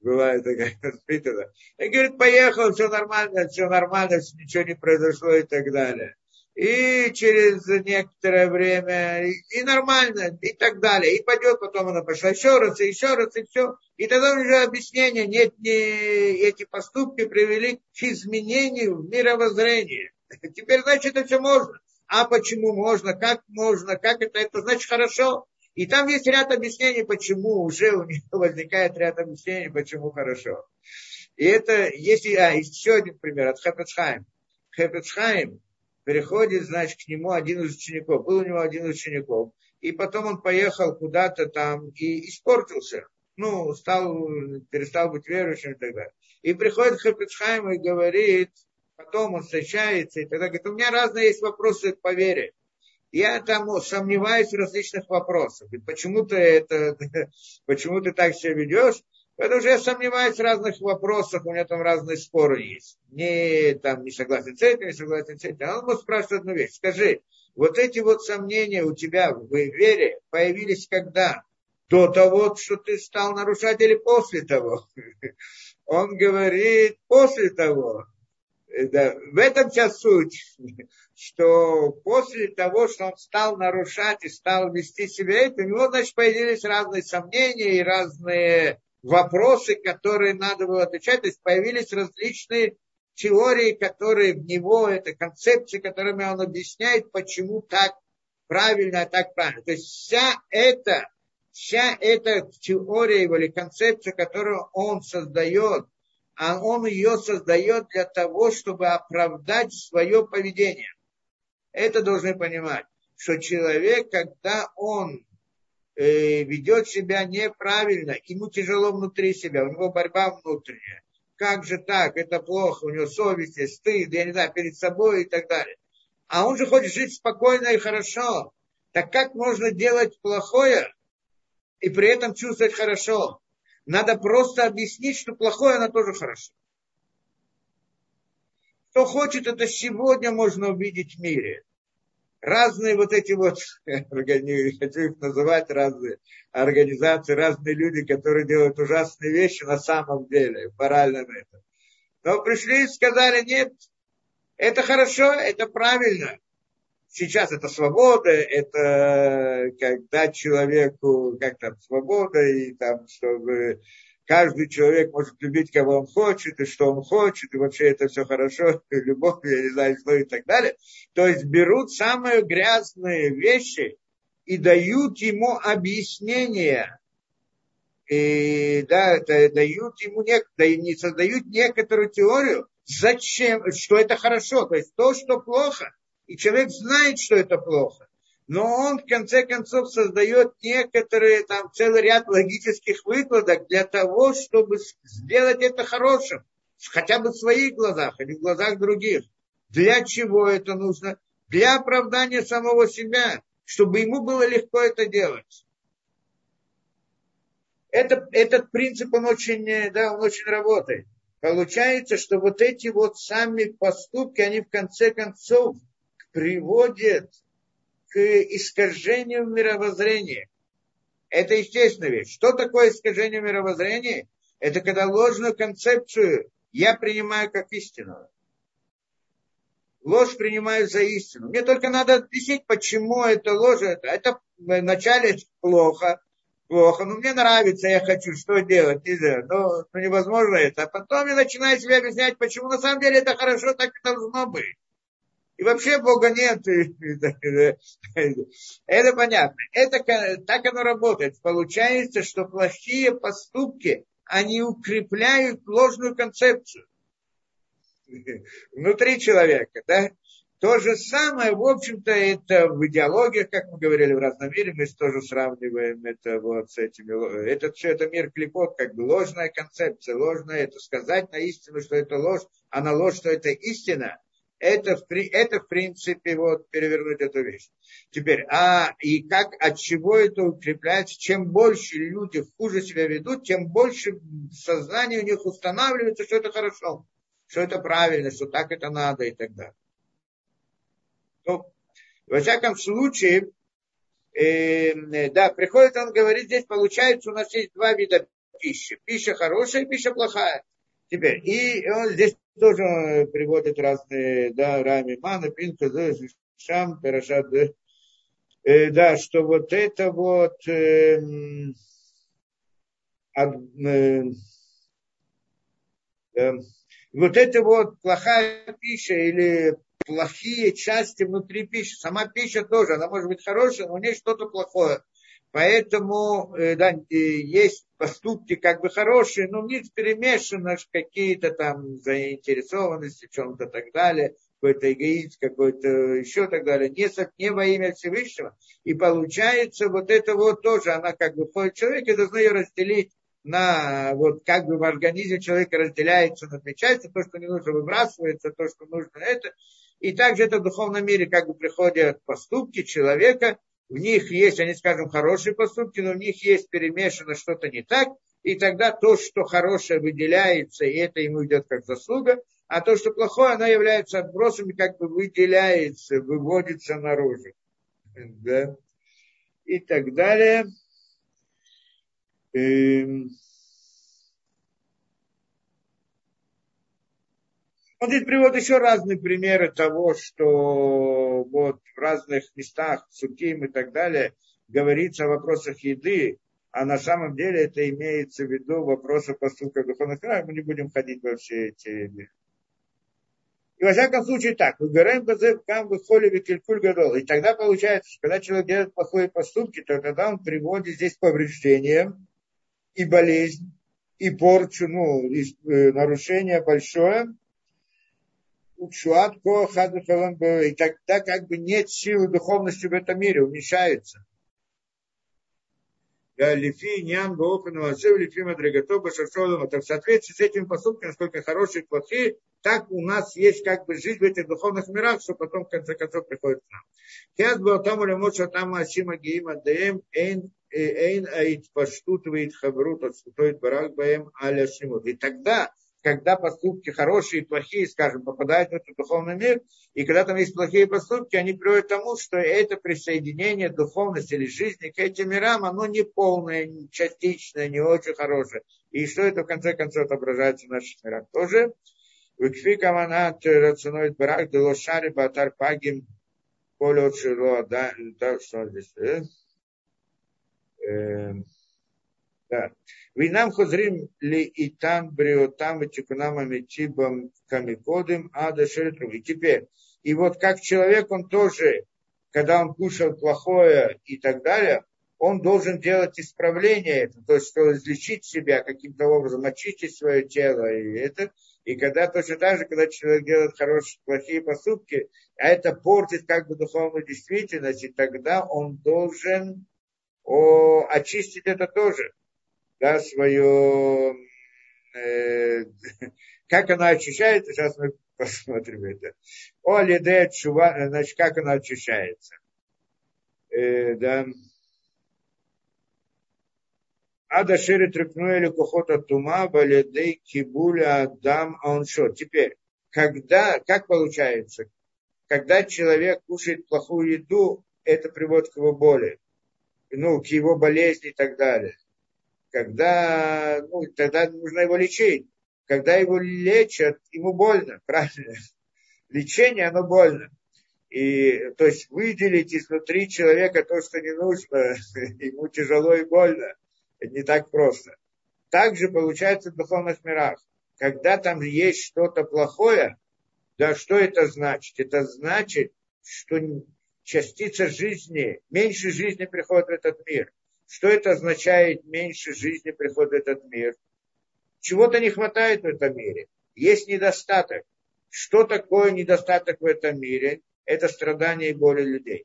бывает такая воспитана. И говорит, поехал, все нормально, все нормально, ничего не произошло и так далее и через некоторое время, и, и нормально, и так далее. И пойдет, потом она пошла еще раз, и еще раз, и все. И тогда уже объяснение, нет, не, эти поступки привели к изменению в мировоззрении. Теперь, значит, это все можно. А почему можно, как можно, как это, это значит хорошо. И там есть ряд объяснений, почему уже у нее возникает ряд объяснений, почему хорошо. И это, если, а, еще один пример от Хепецхайм. Хепецхайм, приходит, значит, к нему один из учеников. Был у него один из учеников. И потом он поехал куда-то там и испортился. Ну, стал, перестал быть верующим и так далее. И приходит к Хапицхайму и говорит, потом он встречается, и тогда говорит, у меня разные есть вопросы по вере. Я там сомневаюсь в различных вопросах. Почему ты это, почему ты так себя ведешь? Поэтому я сомневаюсь в разных вопросах, у меня там разные споры есть. Не, там, не согласен с этим, не согласен с этим. А он может спрашивать одну вещь. Скажи, вот эти вот сомнения у тебя в вере появились когда? До того, что ты стал нарушать или после того? Он говорит, после того. Да, в этом вся суть, что после того, что он стал нарушать и стал вести себя это, у него, значит, появились разные сомнения и разные вопросы, которые надо было отвечать. То есть появились различные теории, которые в него, это концепции, которыми он объясняет, почему так правильно, а так правильно. То есть вся эта, вся эта теория его или концепция, которую он создает, а он ее создает для того, чтобы оправдать свое поведение. Это должны понимать, что человек, когда он ведет себя неправильно, ему тяжело внутри себя, у него борьба внутренняя. Как же так, это плохо, у него совесть, есть, стыд, я не знаю, перед собой и так далее. А он же хочет жить спокойно и хорошо. Так как можно делать плохое и при этом чувствовать хорошо? Надо просто объяснить, что плохое, оно тоже хорошо. Кто хочет, это сегодня можно увидеть в мире разные вот эти вот, не хочу их называть, разные организации, разные люди, которые делают ужасные вещи на самом деле, морально на это. Но пришли и сказали, нет, это хорошо, это правильно. Сейчас это свобода, это когда человеку, как там, свобода, и там, чтобы каждый человек может любить, кого он хочет, и что он хочет, и вообще это все хорошо, и любовь, я не знаю, что и так далее. То есть берут самые грязные вещи и дают ему объяснение, и, да, дают ему, да, не создают некоторую теорию, зачем, что это хорошо, то есть то, что плохо, и человек знает, что это плохо но он в конце концов создает некоторые там целый ряд логических выкладок для того, чтобы сделать это хорошим, хотя бы в своих глазах или в глазах других. Для чего это нужно? Для оправдания самого себя, чтобы ему было легко это делать. Это, этот принцип, он очень, да, он очень работает. Получается, что вот эти вот сами поступки, они в конце концов приводят к искажению мировоззрения. Это естественная вещь. Что такое искажение мировоззрения? Это когда ложную концепцию я принимаю как истину. Ложь принимаю за истину. Мне только надо объяснить, почему это ложь. Это, это вначале плохо, плохо, но мне нравится, я хочу, что делать, нельзя, но, но невозможно это. А потом я начинаю себе объяснять, почему на самом деле это хорошо, так и должно быть. И вообще Бога нет. Это понятно. Это, так оно работает. Получается, что плохие поступки, они укрепляют ложную концепцию внутри человека. Да? То же самое, в общем-то, это в идеологиях, как мы говорили в разном мире, мы тоже сравниваем это вот с этими. Это все это мир клепот, как бы ложная концепция, ложная, это сказать на истину, что это ложь, а на ложь, что это истина – это, это в принципе вот перевернуть эту вещь. Теперь, а и как, от чего это укрепляется? Чем больше люди хуже себя ведут, тем больше в сознании у них устанавливается, что это хорошо, что это правильно, что так это надо и так далее. Ну, во всяком случае, э, да, приходит он говорит, здесь получается у нас есть два вида пищи. Пища хорошая и пища плохая. Теперь, и он здесь тоже приводит разные, да, Рами Мана, Пинка, Шам, Парашат, э, да, что вот это вот э, э, э, вот это вот плохая пища или плохие части внутри пищи. Сама пища тоже, она может быть хорошая, но у нее что-то плохое. Поэтому э, да, есть поступки как бы хорошие, но в них перемешаны какие-то там заинтересованности в чем-то так далее, какой-то эгоизм, какой-то еще так далее, не, не во имя Всевышнего. И получается вот это вот тоже, она как бы входит в человека, и должна ее разделить на, вот как бы в организме человека разделяется части, то, что не нужно выбрасывается, то, что нужно это. И также это в духовном мире как бы приходят поступки человека, в них есть, они скажем, хорошие поступки, но в них есть перемешано что-то не так, и тогда то, что хорошее выделяется, и это ему идет как заслуга, а то, что плохое, оно является отбросом и как бы выделяется, выводится наружу. Да? И так далее. Он здесь приводит еще разные примеры того, что вот в разных местах, суким и так далее, говорится о вопросах еды, а на самом деле это имеется в виду вопросы поступка духовных храмов. Мы не будем ходить во все эти... И во всяком случае так, выбираем кам выходили килькуль гадол. И тогда получается, что когда человек делает плохие поступки, то тогда он приводит здесь повреждения и болезнь, и порчу, ну, и э, нарушение большое, Учуат и тогда как бы нет силы духовности в этом мире, уменьшается. Лифи, Нян, Боофен, Васев, Лифи, Мадригатоба, Шашолом. Это в соответствии с этими поступками, насколько хорошие и плохие, так у нас есть как бы жизнь в этих духовных мирах, что потом в конце концов приходит к нам. Хяз был там или моча там Асима Гиима Дэм, Эйн, Эйн Аит Паштут Вейт Хабрут, Отстутоит Барак Баем Аля Шимут. И тогда когда поступки хорошие и плохие, скажем, попадают в этот духовный мир, и когда там есть плохие поступки, они приводят к тому, что это присоединение духовности или жизни к этим мирам, оно не полное, частичное, не очень хорошее. И что это в конце концов отображается в наших мирах тоже. Да. Винам хозрим ли и там бриотам и тикунам амитибам камикодым ада шеритру. И теперь, и вот как человек, он тоже, когда он кушал плохое и так далее, он должен делать исправление это, то есть что излечить себя каким-то образом, очистить свое тело и это. И когда точно так же, когда человек делает хорошие, плохие поступки, а это портит как бы духовную действительность, и тогда он должен о, очистить это тоже да, свое, э, как она очищается, сейчас мы посмотрим это. О лиде чува, значит, как она очищается. Э, да. Ада шире трекнуэли кухота тума, балидей кибуля адам ауншо. Теперь, когда, как получается, когда человек кушает плохую еду, это приводит к его боли, ну, к его болезни и так далее когда, ну, тогда нужно его лечить. Когда его лечат, ему больно, правильно? Лечение, оно больно. И, то есть, выделить изнутри человека то, что не нужно, ему тяжело и больно. Это не так просто. Также получается в духовных мирах. Когда там есть что-то плохое, да, что это значит? Это значит, что частица жизни, меньше жизни приходит в этот мир. Что это означает меньше жизни приходит этот мир? Чего-то не хватает в этом мире. Есть недостаток. Что такое недостаток в этом мире? Это страдания и боли людей.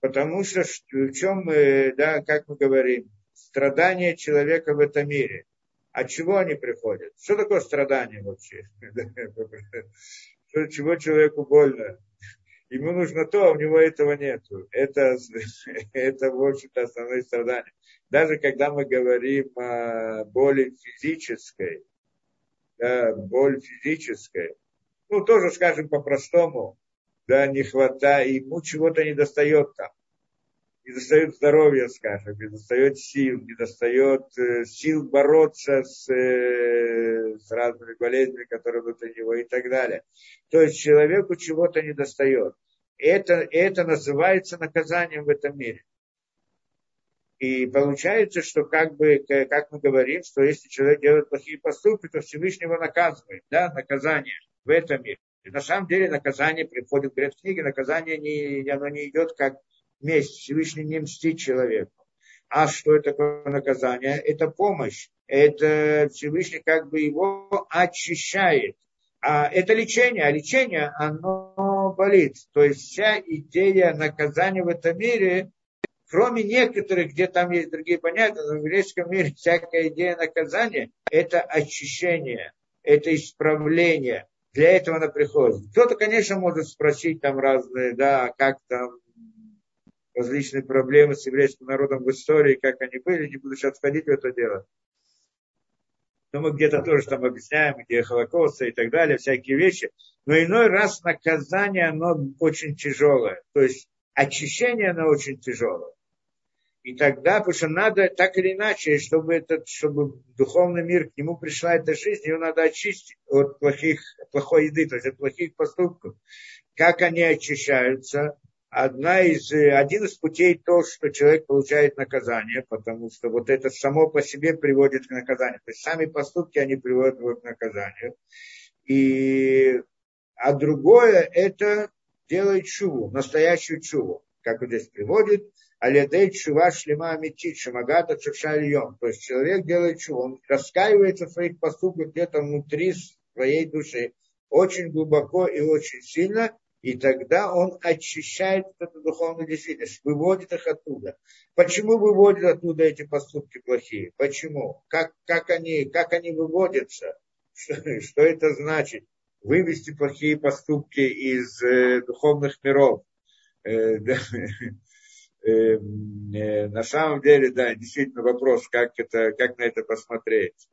Потому что в чем мы, да, как мы говорим, страдания человека в этом мире. От чего они приходят? Что такое страдание вообще? Чего человеку больно? Ему нужно то, а у него этого нет. Это, это в общем-то, основные страдания. Даже когда мы говорим о боли физической, да, боль физическая, ну, тоже скажем по-простому, да, не хватает, ему чего-то не достает там. Не достает здоровья, скажем, не достает сил, не достает э, сил бороться с, э, с разными болезнями, которые у него и так далее. То есть человеку чего-то не достает. Это, это называется наказанием в этом мире. И получается, что как бы, как мы говорим, что если человек делает плохие поступки, то Всевышнего наказывает, да, наказание в этом мире. И на самом деле наказание приходит, в книге, наказание не, оно не идет как месть. Всевышний не мстит человеку. А что это такое наказание? Это помощь. Это Всевышний как бы его очищает. А это лечение. А лечение, оно болит. То есть вся идея наказания в этом мире, кроме некоторых, где там есть другие понятия, но в еврейском мире всякая идея наказания – это очищение, это исправление. Для этого она приходит. Кто-то, конечно, может спросить там разные, да, как там различные проблемы с еврейским народом в истории, как они были, не буду сейчас входить в это дело. Но мы где-то тоже там объясняем, где Холокост и так далее, всякие вещи. Но иной раз наказание, оно очень тяжелое. То есть очищение, оно очень тяжелое. И тогда, потому что надо так или иначе, чтобы, этот, чтобы духовный мир, к нему пришла эта жизнь, его надо очистить от плохих, плохой еды, то есть от плохих поступков. Как они очищаются? Одна из, один из путей то, что человек получает наказание, потому что вот это само по себе приводит к наказанию. То есть сами поступки, они приводят его к наказанию. И, а другое, это делает чуву, настоящую чуву, как вот здесь приводит, алядей чува шлема амитит, шамагата цушальем. То есть человек делает чуву, он раскаивается в своих поступках где-то внутри своей души, очень глубоко и очень сильно, и тогда он очищает эту духовную действительность, выводит их оттуда. Почему выводит оттуда эти поступки плохие? Почему? Как, как, они, как они выводятся? Что, что это значит? Вывести плохие поступки из э, духовных миров. Э, да, э, э, на самом деле, да, действительно вопрос, как, это, как на это посмотреть.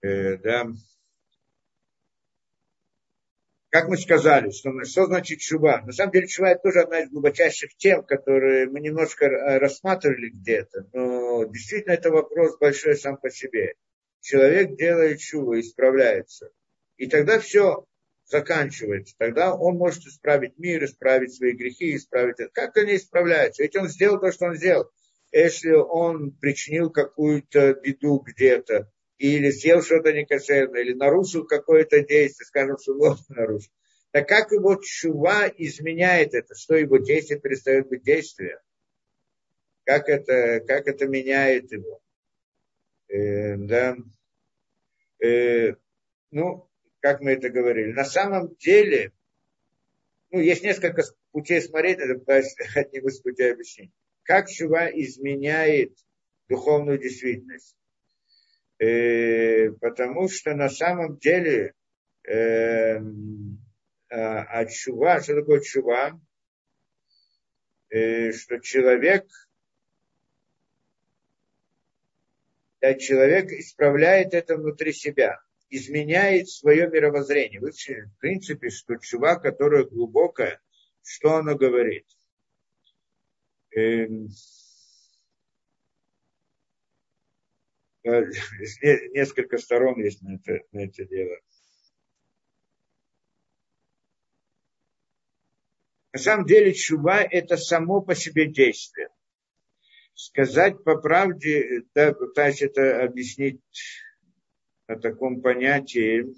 Э, да как мы сказали, что, что значит чува? На самом деле чува это тоже одна из глубочайших тем, которые мы немножко э, рассматривали где-то, но действительно это вопрос большой сам по себе. Человек делает чуву, исправляется. И тогда все заканчивается. Тогда он может исправить мир, исправить свои грехи, исправить это. Как они исправляются? Ведь он сделал то, что он сделал. Если он причинил какую-то беду где-то, или съел что-то некошерное, или нарушил какое-то действие, скажем, субботу нарушил. Так как его чува изменяет это? Что его действие перестает быть действием? Как это, как это меняет его? Э, да. Э, ну, как мы это говорили. На самом деле, ну, есть несколько путей смотреть, это пытаюсь одним из путей объяснить. Как чува изменяет духовную действительность? Э, потому что на самом деле э, а, чува, что такое чува? Э, что человек, да, человек исправляет это внутри себя, изменяет свое мировоззрение. Вы, в принципе, что чува, которая глубокая, что она говорит? Э, несколько сторон есть на это, на это дело. На самом деле чува – это само по себе действие. Сказать по правде, да, пытаюсь это объяснить о таком понятии.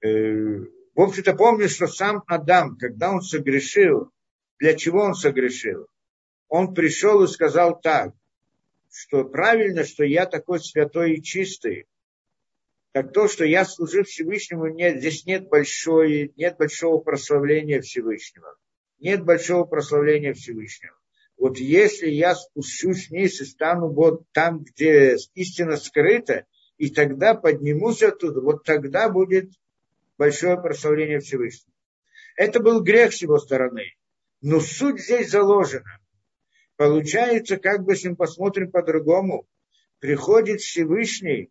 Э, в общем-то, помню, что сам Адам, когда он согрешил, для чего он согрешил? Он пришел и сказал так, что правильно, что я такой святой и чистый, как то, что я служу Всевышнему, нет, здесь нет, большой, нет большого прославления Всевышнего. Нет большого прославления Всевышнего. Вот если я спущусь вниз и стану вот там, где истина скрыта, и тогда поднимусь оттуда, вот тогда будет большое прославление Всевышнего. Это был грех с его стороны. Но суть здесь заложена. Получается, как бы, если мы посмотрим по-другому, приходит Всевышний,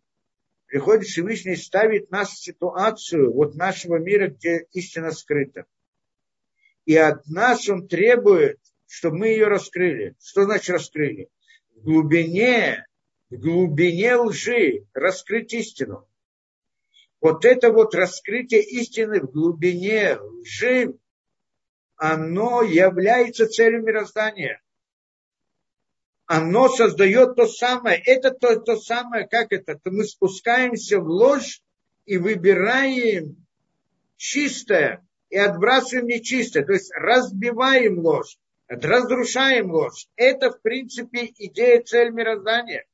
приходит Всевышний ставит нас в ситуацию вот нашего мира, где истина скрыта. И от нас он требует, чтобы мы ее раскрыли. Что значит раскрыли? В глубине, в глубине лжи раскрыть истину. Вот это вот раскрытие истины в глубине лжи, оно является целью мироздания оно создает то самое. Это то, то самое, как это? То мы спускаемся в ложь и выбираем чистое и отбрасываем нечистое. То есть разбиваем ложь, разрушаем ложь. Это, в принципе, идея, цель мироздания.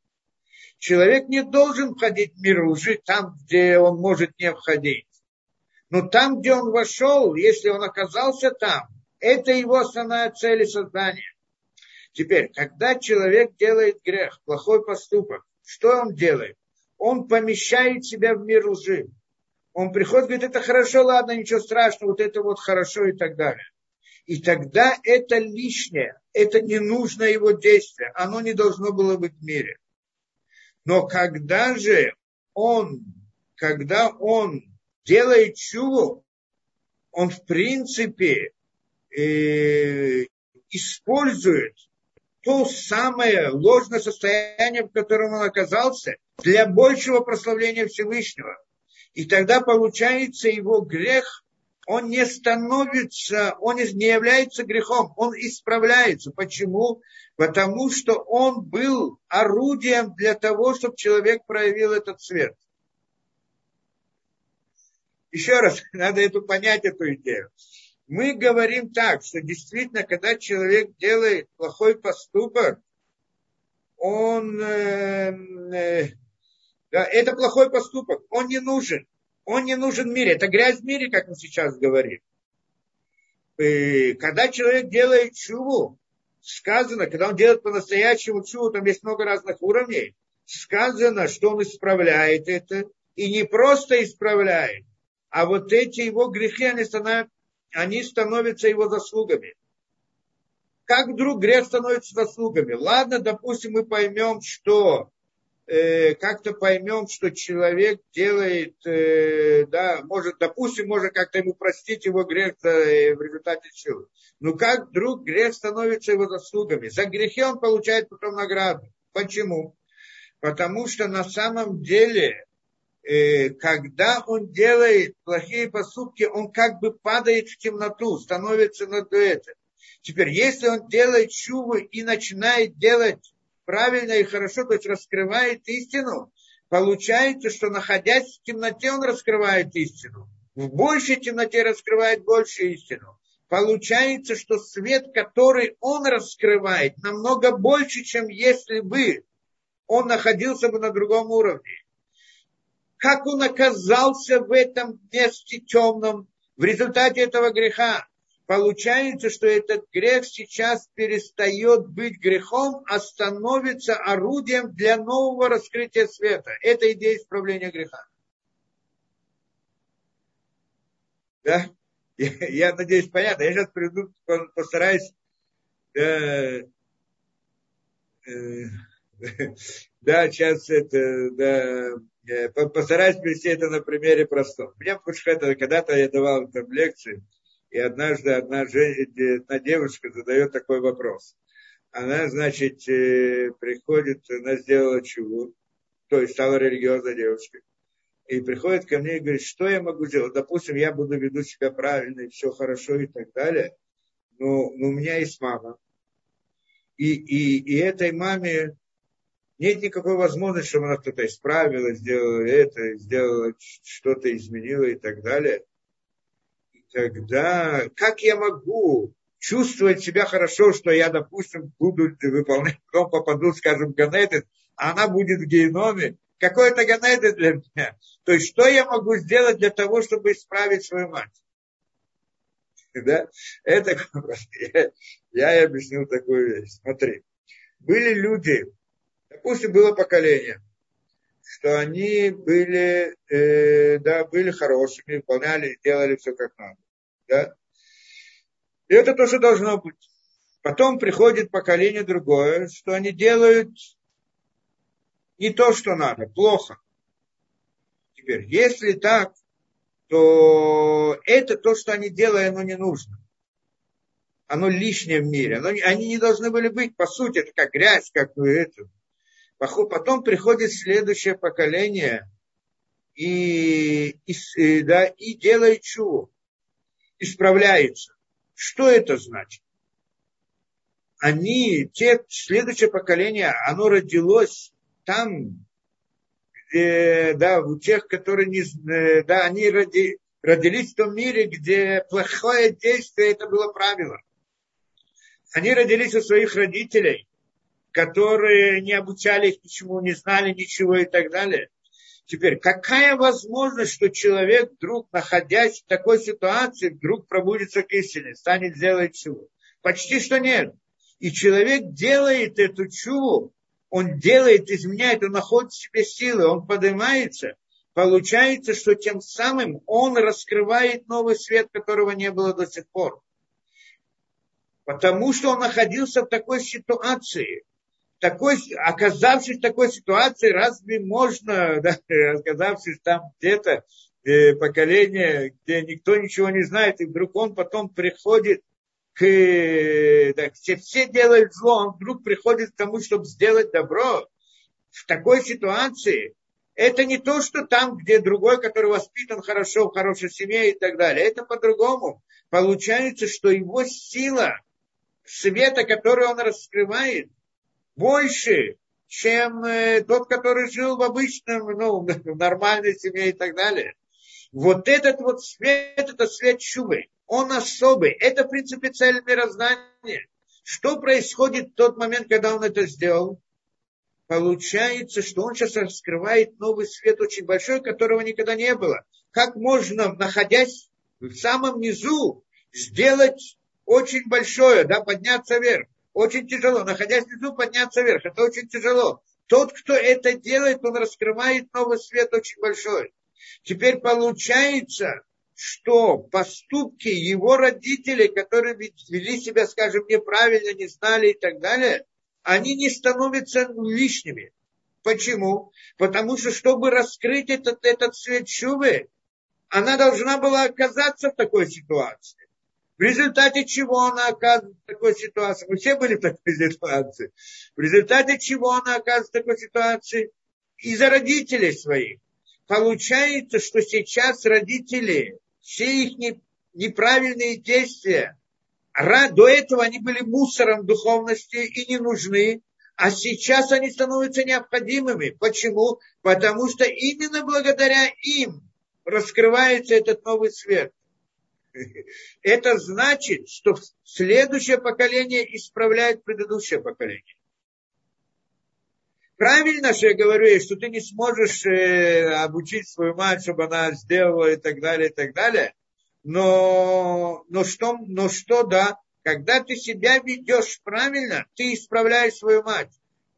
Человек не должен входить в мир лжи там, где он может не входить. Но там, где он вошел, если он оказался там, это его основная цель и создания. Теперь, когда человек делает грех, плохой поступок, что он делает? Он помещает себя в мир лжи. Он приходит, говорит, это хорошо, ладно, ничего страшного, вот это вот хорошо и так далее. И тогда это лишнее, это не нужно его действие, оно не должно было быть в мире. Но когда же он, когда он делает чуву, он в принципе э, использует то самое ложное состояние, в котором он оказался, для большего прославления Всевышнего. И тогда получается его грех, он не становится, он не является грехом, он исправляется. Почему? Потому что он был орудием для того, чтобы человек проявил этот цвет. Еще раз, надо эту понять, эту идею. Мы говорим так, что действительно, когда человек делает плохой поступок, он э, э, да, это плохой поступок, он не нужен. Он не нужен в мире. Это грязь в мире, как мы сейчас говорим. И когда человек делает чуву, сказано, когда он делает по-настоящему чуву, там есть много разных уровней, сказано, что он исправляет это, и не просто исправляет, а вот эти его грехи, они становятся, они становятся его заслугами. Как вдруг грех становится заслугами? Ладно, допустим, мы поймем, что э, как-то поймем, что человек делает, э, да, может, допустим, может как-то ему простить его грех э, в результате чего. Но как вдруг грех становится его заслугами? За грехи он получает потом награду. Почему? Потому что на самом деле, когда он делает плохие поступки, он как бы падает в темноту, становится над этим. Теперь, если он делает чувы и начинает делать правильно и хорошо, то есть раскрывает истину, получается, что находясь в темноте, он раскрывает истину. В большей темноте раскрывает больше истину. Получается, что свет, который он раскрывает, намного больше, чем если бы он находился бы на другом уровне. Как он оказался в этом месте темном в результате этого греха? получается, что этот грех сейчас перестает быть грехом, а становится орудием для нового раскрытия света. Это идея исправления греха. Да? Я, я надеюсь, понятно. Я сейчас приду, постараюсь э, э, да, сейчас это, да, э, постараюсь привести это на примере простом. Мне, это, когда-то я давал там лекции, и однажды одна, одна девушка задает такой вопрос. Она, значит, э, приходит, она сделала чего, то есть стала религиозной девушкой. И приходит ко мне и говорит, что я могу сделать? Допустим, я буду веду себя правильно, и все хорошо и так далее. Но, но у меня есть мама. И, и, и этой маме нет никакой возможности, чтобы она кто-то исправила, сделала это, сделала что-то, изменила и так далее тогда как я могу чувствовать себя хорошо, что я, допустим, буду выполнять, потом попаду, скажем, в а она будет в геноме, какой это Ганеден для меня? То есть, что я могу сделать для того, чтобы исправить свою мать? Да? Это я, я и объяснил такую вещь. Смотри, были люди, допустим, было поколение, что они были, э, да, были хорошими, выполняли, делали все как надо. Да? И это тоже должно быть. Потом приходит поколение другое, что они делают не то, что надо, плохо. Теперь, если так, то это то, что они делают, оно не нужно. Оно лишнее в мире. Оно, они не должны были быть, по сути, это как грязь, как это. Потом приходит следующее поколение и, и, да, и делает чего исправляется. Что это значит? Они, те, следующее поколение, оно родилось там, где, да, у тех, которые не, э, да, они роди, родились в том мире, где плохое действие, это было правило. Они родились у своих родителей, которые не обучали их ничему, не знали ничего и так далее. Теперь, какая возможность, что человек вдруг, находясь в такой ситуации, вдруг пробудится к истине, станет делать чего? Почти что нет. И человек делает эту чуву, он делает, изменяет, он находит в себе силы, он поднимается. Получается, что тем самым он раскрывает новый свет, которого не было до сих пор. Потому что он находился в такой ситуации. Такой, оказавшись в такой ситуации, разве можно, да, оказавшись там где-то, э, поколение, где никто ничего не знает, и вдруг он потом приходит к, да, все, все делают зло, он вдруг приходит к тому, чтобы сделать добро. В такой ситуации это не то, что там, где другой, который воспитан хорошо, в хорошей семье и так далее. Это по-другому. Получается, что его сила света, который он раскрывает, больше, чем э, тот, который жил в обычном, ну, в нормальной семье и так далее. Вот этот вот свет, это свет чувы. Он особый. Это, в принципе, цель мироздания. Что происходит в тот момент, когда он это сделал? Получается, что он сейчас раскрывает новый свет очень большой, которого никогда не было. Как можно, находясь в самом низу, сделать очень большое, да, подняться вверх. Очень тяжело. Находясь внизу, подняться вверх. Это очень тяжело. Тот, кто это делает, он раскрывает новый свет очень большой. Теперь получается, что поступки его родителей, которые вели себя, скажем, неправильно, не знали и так далее, они не становятся лишними. Почему? Потому что, чтобы раскрыть этот, этот свет чувы, она должна была оказаться в такой ситуации. В результате чего она оказывается в такой ситуации? Мы все были в такой ситуации. В результате чего она оказывается в такой ситуации? Из-за родителей своих. Получается, что сейчас родители, все их неправильные действия, до этого они были мусором духовности и не нужны, а сейчас они становятся необходимыми. Почему? Потому что именно благодаря им раскрывается этот новый свет. Это значит, что следующее поколение исправляет предыдущее поколение. Правильно что я говорю, что ты не сможешь э, обучить свою мать, чтобы она сделала и так далее, и так далее. Но, но, что, но что, да, когда ты себя ведешь правильно, ты исправляешь свою мать.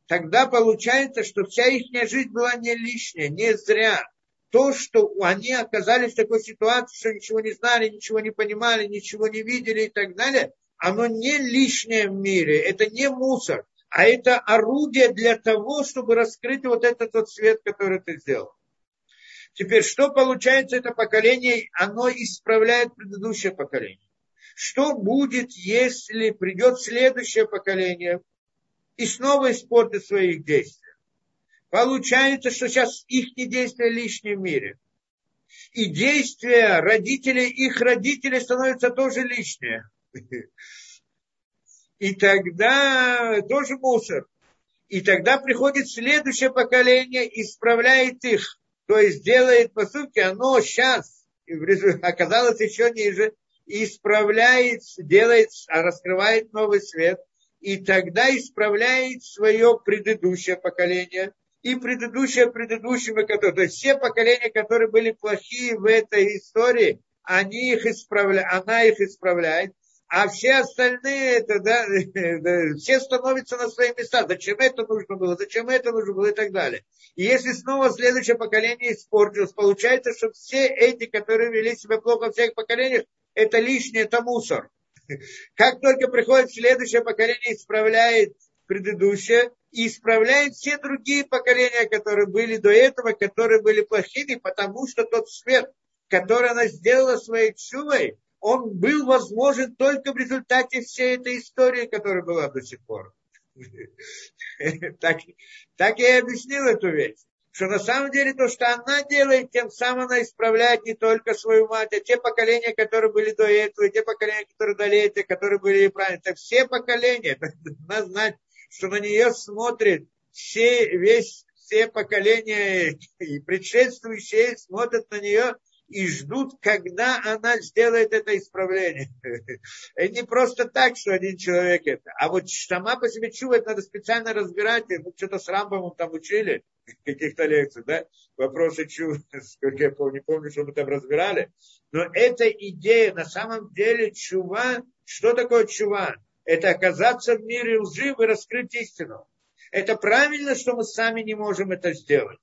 Тогда получается, что вся их жизнь была не лишняя, не зря то, что они оказались в такой ситуации, что ничего не знали, ничего не понимали, ничего не видели и так далее, оно не лишнее в мире, это не мусор, а это орудие для того, чтобы раскрыть вот этот вот свет, который ты сделал. Теперь, что получается это поколение? Оно исправляет предыдущее поколение. Что будет, если придет следующее поколение и снова испортит своих действий? Получается, что сейчас их действия лишние в мире. И действия родителей, их родителей становятся тоже лишние. И тогда тоже мусор. И тогда приходит следующее поколение, исправляет их. То есть делает поступки, оно сейчас оказалось еще ниже, исправляет, делает, раскрывает новый свет, и тогда исправляет свое предыдущее поколение, и предыдущее предыдущего, то есть все поколения, которые были плохие в этой истории, они их исправляют, она их исправляет, а все остальные, это, да, все становятся на свои места. Зачем это нужно было, зачем это нужно было и так далее. И если снова следующее поколение испортилось, получается, что все эти, которые вели себя плохо в всех поколениях, это лишнее, это мусор. Как только приходит следующее поколение, исправляет предыдущее, и исправляет все другие поколения, которые были до этого, которые были плохими, потому что тот свет, который она сделала своей чувой, он был возможен только в результате всей этой истории, которая была до сих пор. Так, так я и объяснил эту вещь. Что на самом деле то, что она делает, тем самым она исправляет не только свою мать, а те поколения, которые были до этого, и те поколения, которые до этого, которые были неправильные. Это все поколения. Надо знать, что на нее смотрит все, весь, все поколения и предшествующие смотрят на нее и ждут, когда она сделает это исправление. Это не просто так, что один человек это. А вот сама по себе чува, надо специально разбирать. Мы что-то с Рамбомом там учили, каких-то лекций, да? Вопросы чува, сколько я помню, не помню, что мы там разбирали. Но эта идея, на самом деле, чува, что такое чува? Это оказаться в мире лжи и раскрыть истину. Это правильно, что мы сами не можем это сделать.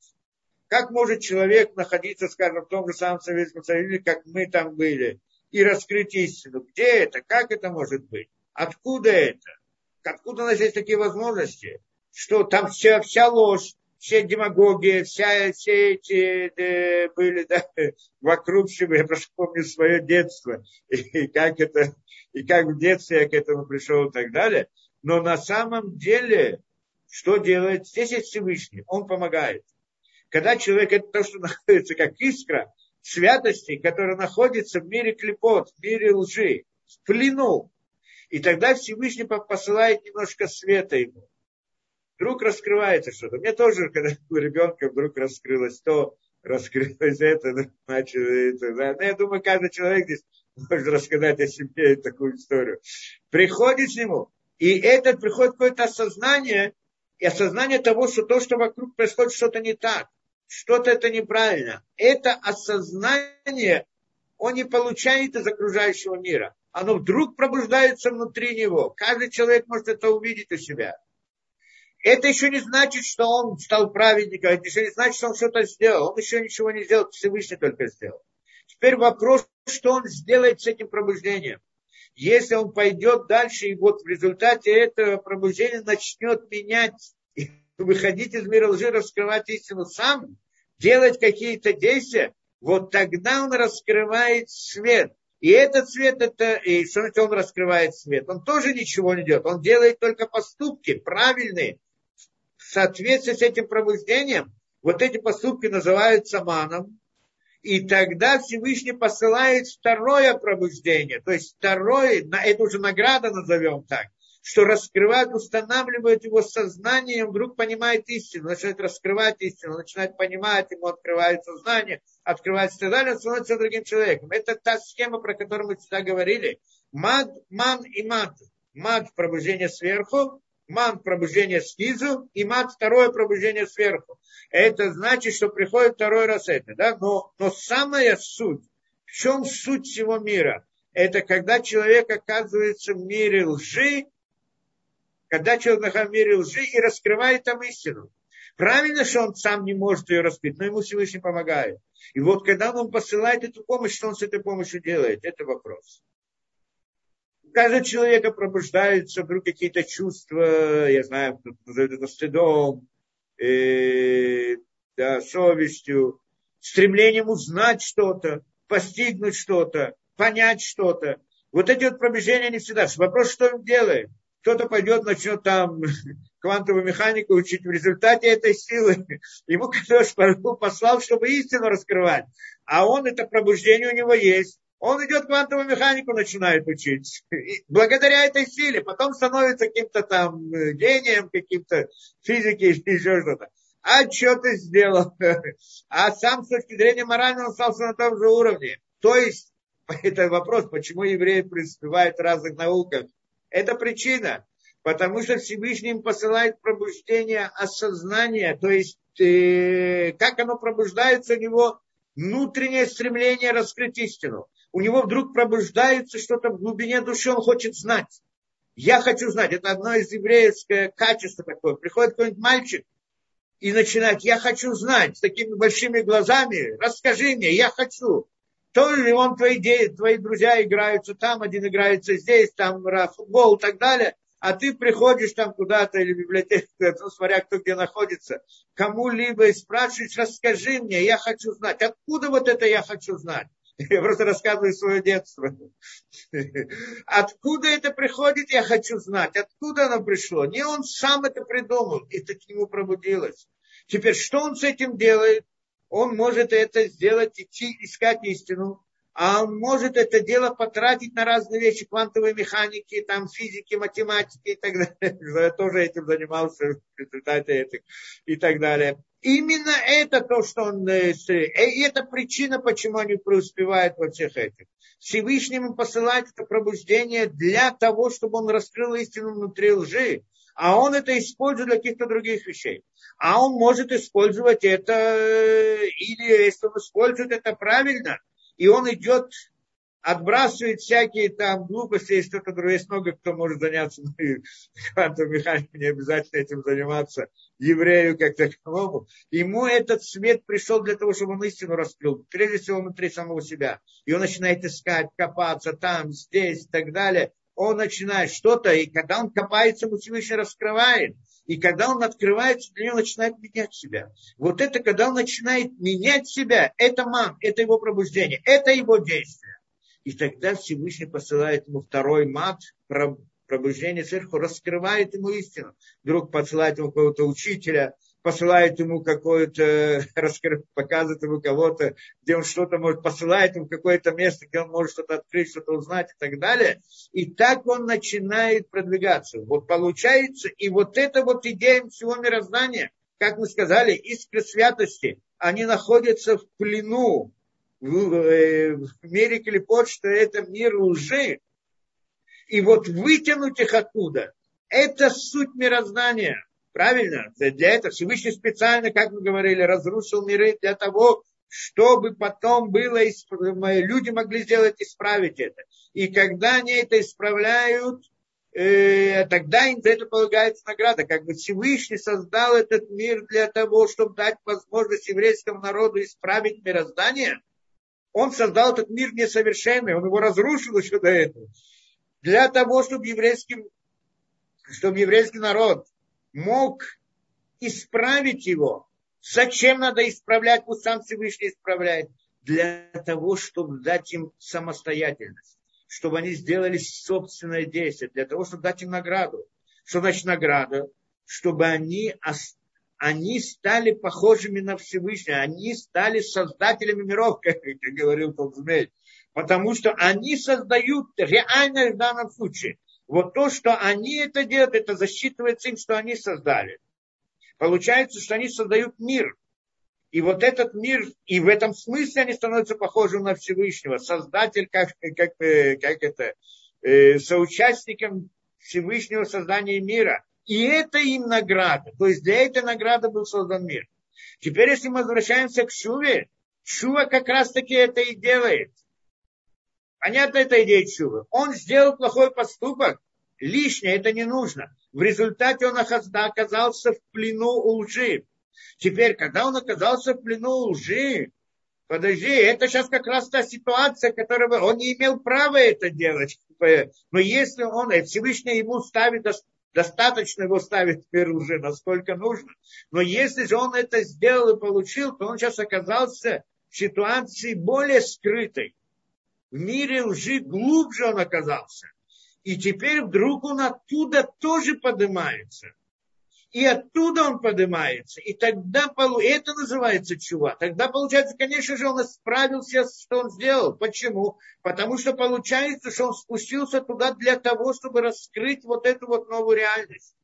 Как может человек находиться, скажем, в том же самом Советском Союзе, как мы там были, и раскрыть истину? Где это? Как это может быть? Откуда это? Откуда у нас есть такие возможности? Что там вся, вся ложь, все демагогии, вся, все эти э, были да, вокруг себя. Я просто помню свое детство. И как, это, и как в детстве я к этому пришел и так далее. Но на самом деле, что делает? Здесь есть Всевышний, он помогает. Когда человек, это то, что находится как искра святости, которая находится в мире клепот, в мире лжи, в плену. И тогда Всевышний посылает немножко света ему. Вдруг раскрывается что-то. Мне тоже, когда был ребенком, вдруг раскрылось то, раскрылось это, значит, это. Да. Но я думаю, каждый человек здесь может рассказать о себе такую историю. Приходит к нему, и этот приходит какое-то осознание, и осознание того, что то, что вокруг происходит, что-то не так, что-то это неправильно. Это осознание он не получает из окружающего мира. Оно вдруг пробуждается внутри него. Каждый человек может это увидеть у себя. Это еще не значит, что он стал праведником, это еще не значит, что он что-то сделал. Он еще ничего не сделал, Всевышний только сделал. Теперь вопрос, что он сделает с этим пробуждением. Если он пойдет дальше, и вот в результате этого пробуждения начнет менять, выходить из мира лжи, раскрывать истину сам, делать какие-то действия, вот тогда он раскрывает свет. И этот свет, это, и что он раскрывает свет? Он тоже ничего не делает. Он делает только поступки правильные, соответствии с этим пробуждением, вот эти поступки называются маном, и тогда Всевышний посылает второе пробуждение, то есть второе, это уже награда назовем так, что раскрывает, устанавливает его сознание, и он вдруг понимает истину, начинает раскрывать истину, начинает понимать, ему открывается знание, открывается и так далее, он становится другим человеком. Это та схема, про которую мы всегда говорили. Мад, ман и мад. Мад – пробуждение сверху, ман пробуждение снизу и ман второе пробуждение сверху. Это значит, что приходит второй раз это. Да? Но, но самая суть, в чем суть всего мира? Это когда человек оказывается в мире лжи, когда человек находится в мире лжи и раскрывает там истину. Правильно, что он сам не может ее раскрыть, но ему Всевышний помогает. И вот когда он посылает эту помощь, что он с этой помощью делает, это вопрос каждого человека пробуждаются вдруг какие-то чувства, я знаю, кто назовет это стыдом, э, да, совестью, стремлением узнать что-то, постигнуть что-то, понять что-то. Вот эти вот пробуждения не всегда. Вопрос, что он делает? Кто-то пойдет, начнет там квантовую механику учить. В результате этой силы ему Кадош послал, чтобы истину раскрывать. А он, это пробуждение у него есть. Он идет квантовую механику, начинает учить. И благодаря этой силе потом становится каким-то там э, гением, каким-то физики еще что-то. А что ты сделал? А сам с точки зрения морального остался на том же уровне. То есть, это вопрос, почему евреи преуспевают в разных науках. Это причина. Потому что Всевышний им посылает пробуждение осознания, то есть э, как оно пробуждается у него внутреннее стремление раскрыть истину у него вдруг пробуждается что-то в глубине души, он хочет знать. Я хочу знать. Это одно из еврейских качеств такое. Приходит какой-нибудь мальчик и начинает, я хочу знать, с такими большими глазами, расскажи мне, я хочу. То ли он, твои, твои друзья играются там, один играется здесь, там футбол и так далее, а ты приходишь там куда-то или в библиотеку, ну, смотря кто где находится, кому-либо и спрашиваешь, расскажи мне, я хочу знать. Откуда вот это я хочу знать? Я просто рассказываю свое детство. Откуда это приходит, я хочу знать. Откуда оно пришло? Не он сам это придумал, это к нему пробудилось. Теперь, что он с этим делает? Он может это сделать, идти искать истину, а он может это дело потратить на разные вещи, квантовой механики, там, физики, математики и так далее. Я тоже этим занимался в результате этих и так далее. Именно это то, что он... Э, и это причина, почему они преуспевают во всех этих. Всевышний ему посылает это пробуждение для того, чтобы он раскрыл истину внутри лжи. А он это использует для каких-то других вещей. А он может использовать это, э, или если он использует это правильно, и он идет отбрасывает всякие там глупости и что-то другое. Есть много кто может заняться квантовой механикой, не обязательно этим заниматься еврею как таковому. Ему этот свет пришел для того, чтобы он истину раскрыл. Прежде всего внутри самого себя. И он начинает искать, копаться там, здесь и так далее. Он начинает что-то, и когда он копается, ему Всевышний раскрывает. И когда он открывается, для него начинает менять себя. Вот это, когда он начинает менять себя, это мам, это его пробуждение, это его действие. И тогда Всевышний посылает ему второй мат, пробуждение сверху, раскрывает ему истину. Вдруг посылает ему какого-то учителя, посылает ему какое-то, показывает ему кого-то, где он что-то может, посылает ему какое-то место, где он может что-то открыть, что-то узнать и так далее. И так он начинает продвигаться. Вот получается, и вот это вот идея всего мироздания, как мы сказали, искры святости, они находятся в плену, в, э, в мире клепот, что это мир лжи. И вот вытянуть их оттуда, это суть мироздания. Правильно? Для этого Всевышний специально, как мы говорили, разрушил миры для того, чтобы потом было, люди могли сделать, исправить это. И когда они это исправляют, э, тогда им за это полагается награда. Как бы Всевышний создал этот мир для того, чтобы дать возможность еврейскому народу исправить мироздание. Он создал этот мир несовершенный, он его разрушил еще до этого. Для того, чтобы еврейский, чтобы еврейский народ мог исправить его. Зачем надо исправлять? Пусть сам Всевышний исправляет. Для того, чтобы дать им самостоятельность. Чтобы они сделали собственное действие. Для того, чтобы дать им награду. Что значит награда? Чтобы они, они стали похожими на Всевышнего. Они стали создателями миров, как, как говорил тот змей. Потому что они создают реально в данном случае. Вот то, что они это делают, это засчитывается им, что они создали. Получается, что они создают мир. И вот этот мир, и в этом смысле они становятся похожи на Всевышнего. Создатель, как, как, э, как это, э, соучастником Всевышнего создания мира. И это им награда. То есть для этой награды был создан мир. Теперь, если мы возвращаемся к Шуве, Шува как раз таки это и делает. Понятно эта идея чува. Он сделал плохой поступок, лишнее, это не нужно. В результате он оказался в плену у лжи. Теперь, когда он оказался в плену у лжи, подожди, это сейчас как раз та ситуация, которая он не имел права это делать. Но если он, Всевышний ему ставит достаточно его ставит мир лжи, насколько нужно. Но если же он это сделал и получил, то он сейчас оказался в ситуации более скрытой в мире лжи глубже он оказался. И теперь вдруг он оттуда тоже поднимается. И оттуда он поднимается. И тогда это называется чува. Тогда получается, конечно же, он справился, что он сделал. Почему? Потому что получается, что он спустился туда для того, чтобы раскрыть вот эту вот новую реальность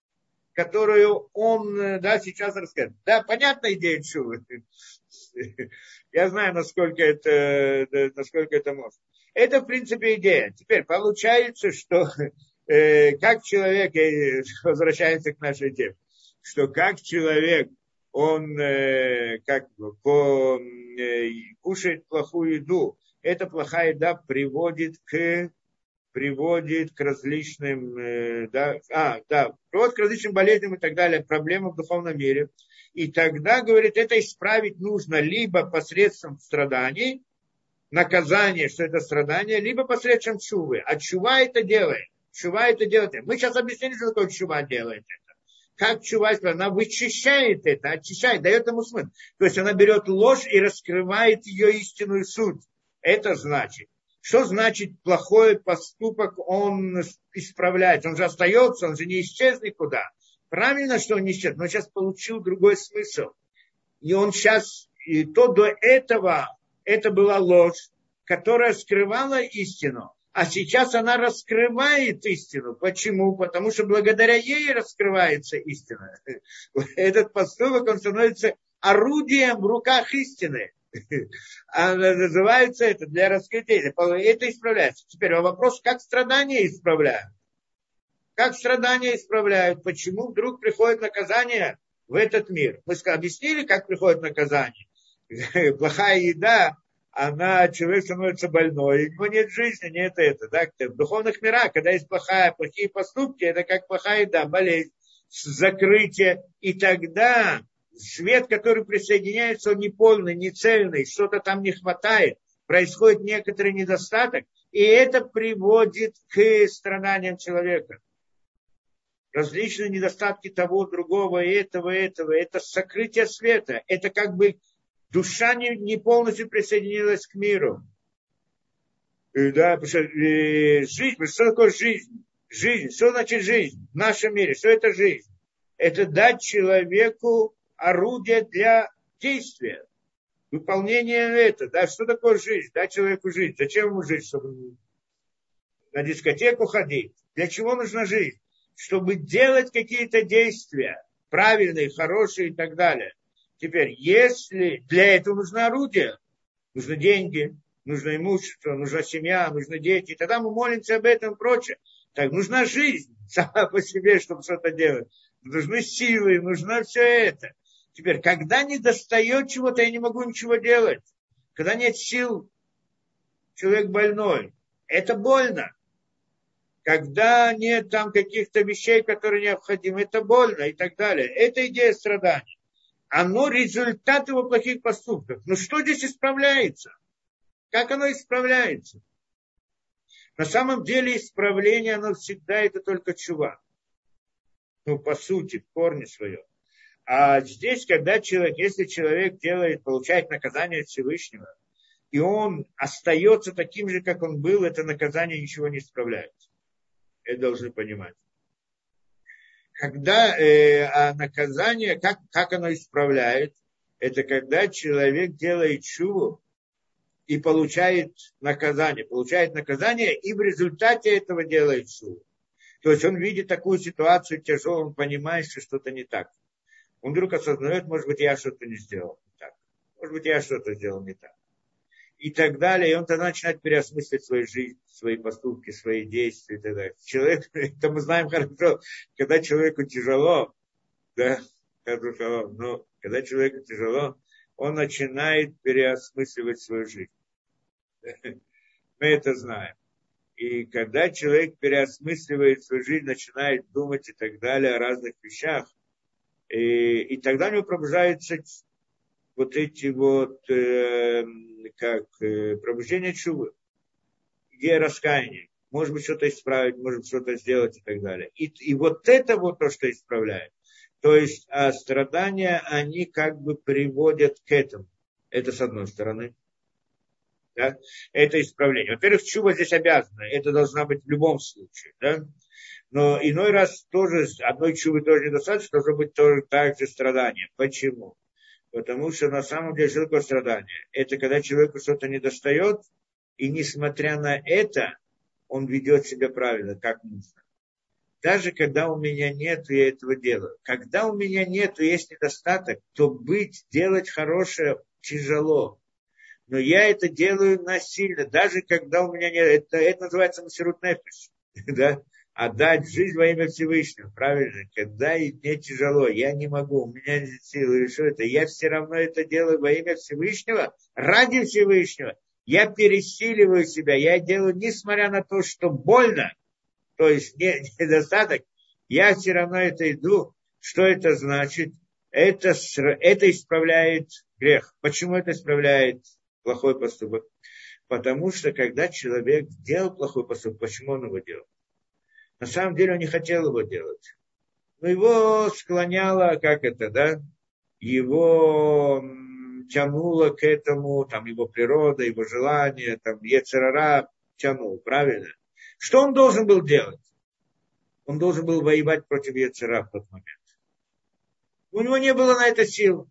которую он да, сейчас расскажет. Да, понятная идея чувы. Я знаю, насколько это, насколько это может. Это, в принципе, идея. Теперь получается, что э, как человек, э, возвращается к нашей теме, что как человек, он э, как по, э, кушает плохую еду, эта плохая еда приводит к приводит к различным, э, да, а, да, приводит к различным болезням и так далее, проблемам в духовном мире. И тогда, говорит, это исправить нужно либо посредством страданий, наказание, что это страдание, либо посредством чувы. А чува это делает. Чува это делает. Мы сейчас объяснили, что такое чува делает это. Как чува, она вычищает это, очищает, дает ему смысл. То есть она берет ложь и раскрывает ее истинную суть. Это значит. Что значит плохой поступок он исправляет? Он же остается, он же не исчез никуда. Правильно, что он не исчез, но сейчас получил другой смысл. И он сейчас, и то до этого это была ложь, которая скрывала истину. А сейчас она раскрывает истину. Почему? Потому что благодаря ей раскрывается истина. Этот поступок, он становится орудием в руках истины. А называется это для раскрытия. Это исправляется. Теперь вопрос, как страдания исправляют? Как страдания исправляют? Почему вдруг приходит наказание в этот мир? Мы объяснили, как приходит наказание. плохая еда, она, человек становится больной, у него нет жизни, нет это. Да? В духовных мирах, когда есть плохая, плохие поступки, это как плохая еда, болезнь, закрытие. И тогда свет, который присоединяется, он не полный, не цельный, что-то там не хватает, происходит некоторый недостаток. И это приводит к страданиям человека. Различные недостатки того, другого, этого, этого. Это сокрытие света. Это как бы душа не, не полностью присоединилась к миру. И, да, потому что э, жизнь, что такое жизнь? Жизнь, что значит жизнь в нашем мире? Что это жизнь? Это дать человеку орудие для действия выполнение это, да, что такое жизнь, дать человеку жить, зачем ему жить, чтобы на дискотеку ходить, для чего нужна жизнь, чтобы делать какие-то действия, правильные, хорошие и так далее. Теперь, если для этого нужно орудие, нужны деньги, нужно имущество, нужна семья, нужны дети, тогда мы молимся об этом и прочее. Так, нужна жизнь сама по себе, чтобы что-то делать. Нужны силы, нужно все это. Теперь, когда не достает чего-то, я не могу ничего делать. Когда нет сил, человек больной. Это больно. Когда нет там каких-то вещей, которые необходимы, это больно и так далее. Это идея страдания. Оно результат его плохих поступков. Но что здесь исправляется? Как оно исправляется? На самом деле исправление, оно всегда это только чува. Ну, по сути, в корне своем. А здесь, когда человек, если человек делает, получает наказание Всевышнего, и он остается таким же, как он был, это наказание ничего не исправляет. Это должны понимать. Когда э, а наказание, как, как оно исправляет, это когда человек делает чуву и получает наказание. Получает наказание и в результате этого делает чуву. То есть он видит такую ситуацию тяжелую, он понимает, что что-то не так он вдруг осознает, может быть, я что-то не сделал не так. Может быть, я что-то сделал не так. И так далее. И он тогда начинает переосмыслить свою жизнь, свои поступки, свои действия и так далее. Человек, это мы знаем хорошо, когда человеку тяжело, да, но когда человеку тяжело, он начинает переосмысливать свою жизнь. Мы это знаем. И когда человек переосмысливает свою жизнь, начинает думать и так далее о разных вещах, и, и тогда у него пробуждаются вот эти вот, э, как э, пробуждение чувы, идея раскаяния. Может быть, что-то исправить, может что-то сделать и так далее. И, и вот это вот то, что исправляет. То есть а страдания, они как бы приводят к этому. Это с одной стороны. Да? Это исправление. Во-первых, чува здесь обязана. Это должна быть в любом случае. Да? Но иной раз тоже, одной чувы тоже недостаточно, должно быть тоже также страдание. Почему? Потому что на самом деле что такое страдание? Это когда человеку что-то не достает, и несмотря на это, он ведет себя правильно, как нужно. Даже когда у меня нет, я этого делаю. Когда у меня нет, есть недостаток, то быть, делать хорошее тяжело. Но я это делаю насильно, даже когда у меня нет. Это, это называется масирут. Да? Отдать жизнь во имя Всевышнего, правильно? Когда мне тяжело, я не могу, у меня нет силы, или что это, я все равно это делаю во имя Всевышнего, ради Всевышнего. Я пересиливаю себя, я делаю, несмотря на то, что больно, то есть недостаток, я все равно это иду. Что это значит? Это, это исправляет грех. Почему это исправляет плохой поступок? Потому что когда человек делал плохой поступок, почему он его делал? На самом деле он не хотел его делать. Но его склоняло, как это, да, его тянуло к этому, там, его природа, его желание, там, Ецерара тянул, правильно? Что он должен был делать? Он должен был воевать против Ецера в тот момент. У него не было на это сил.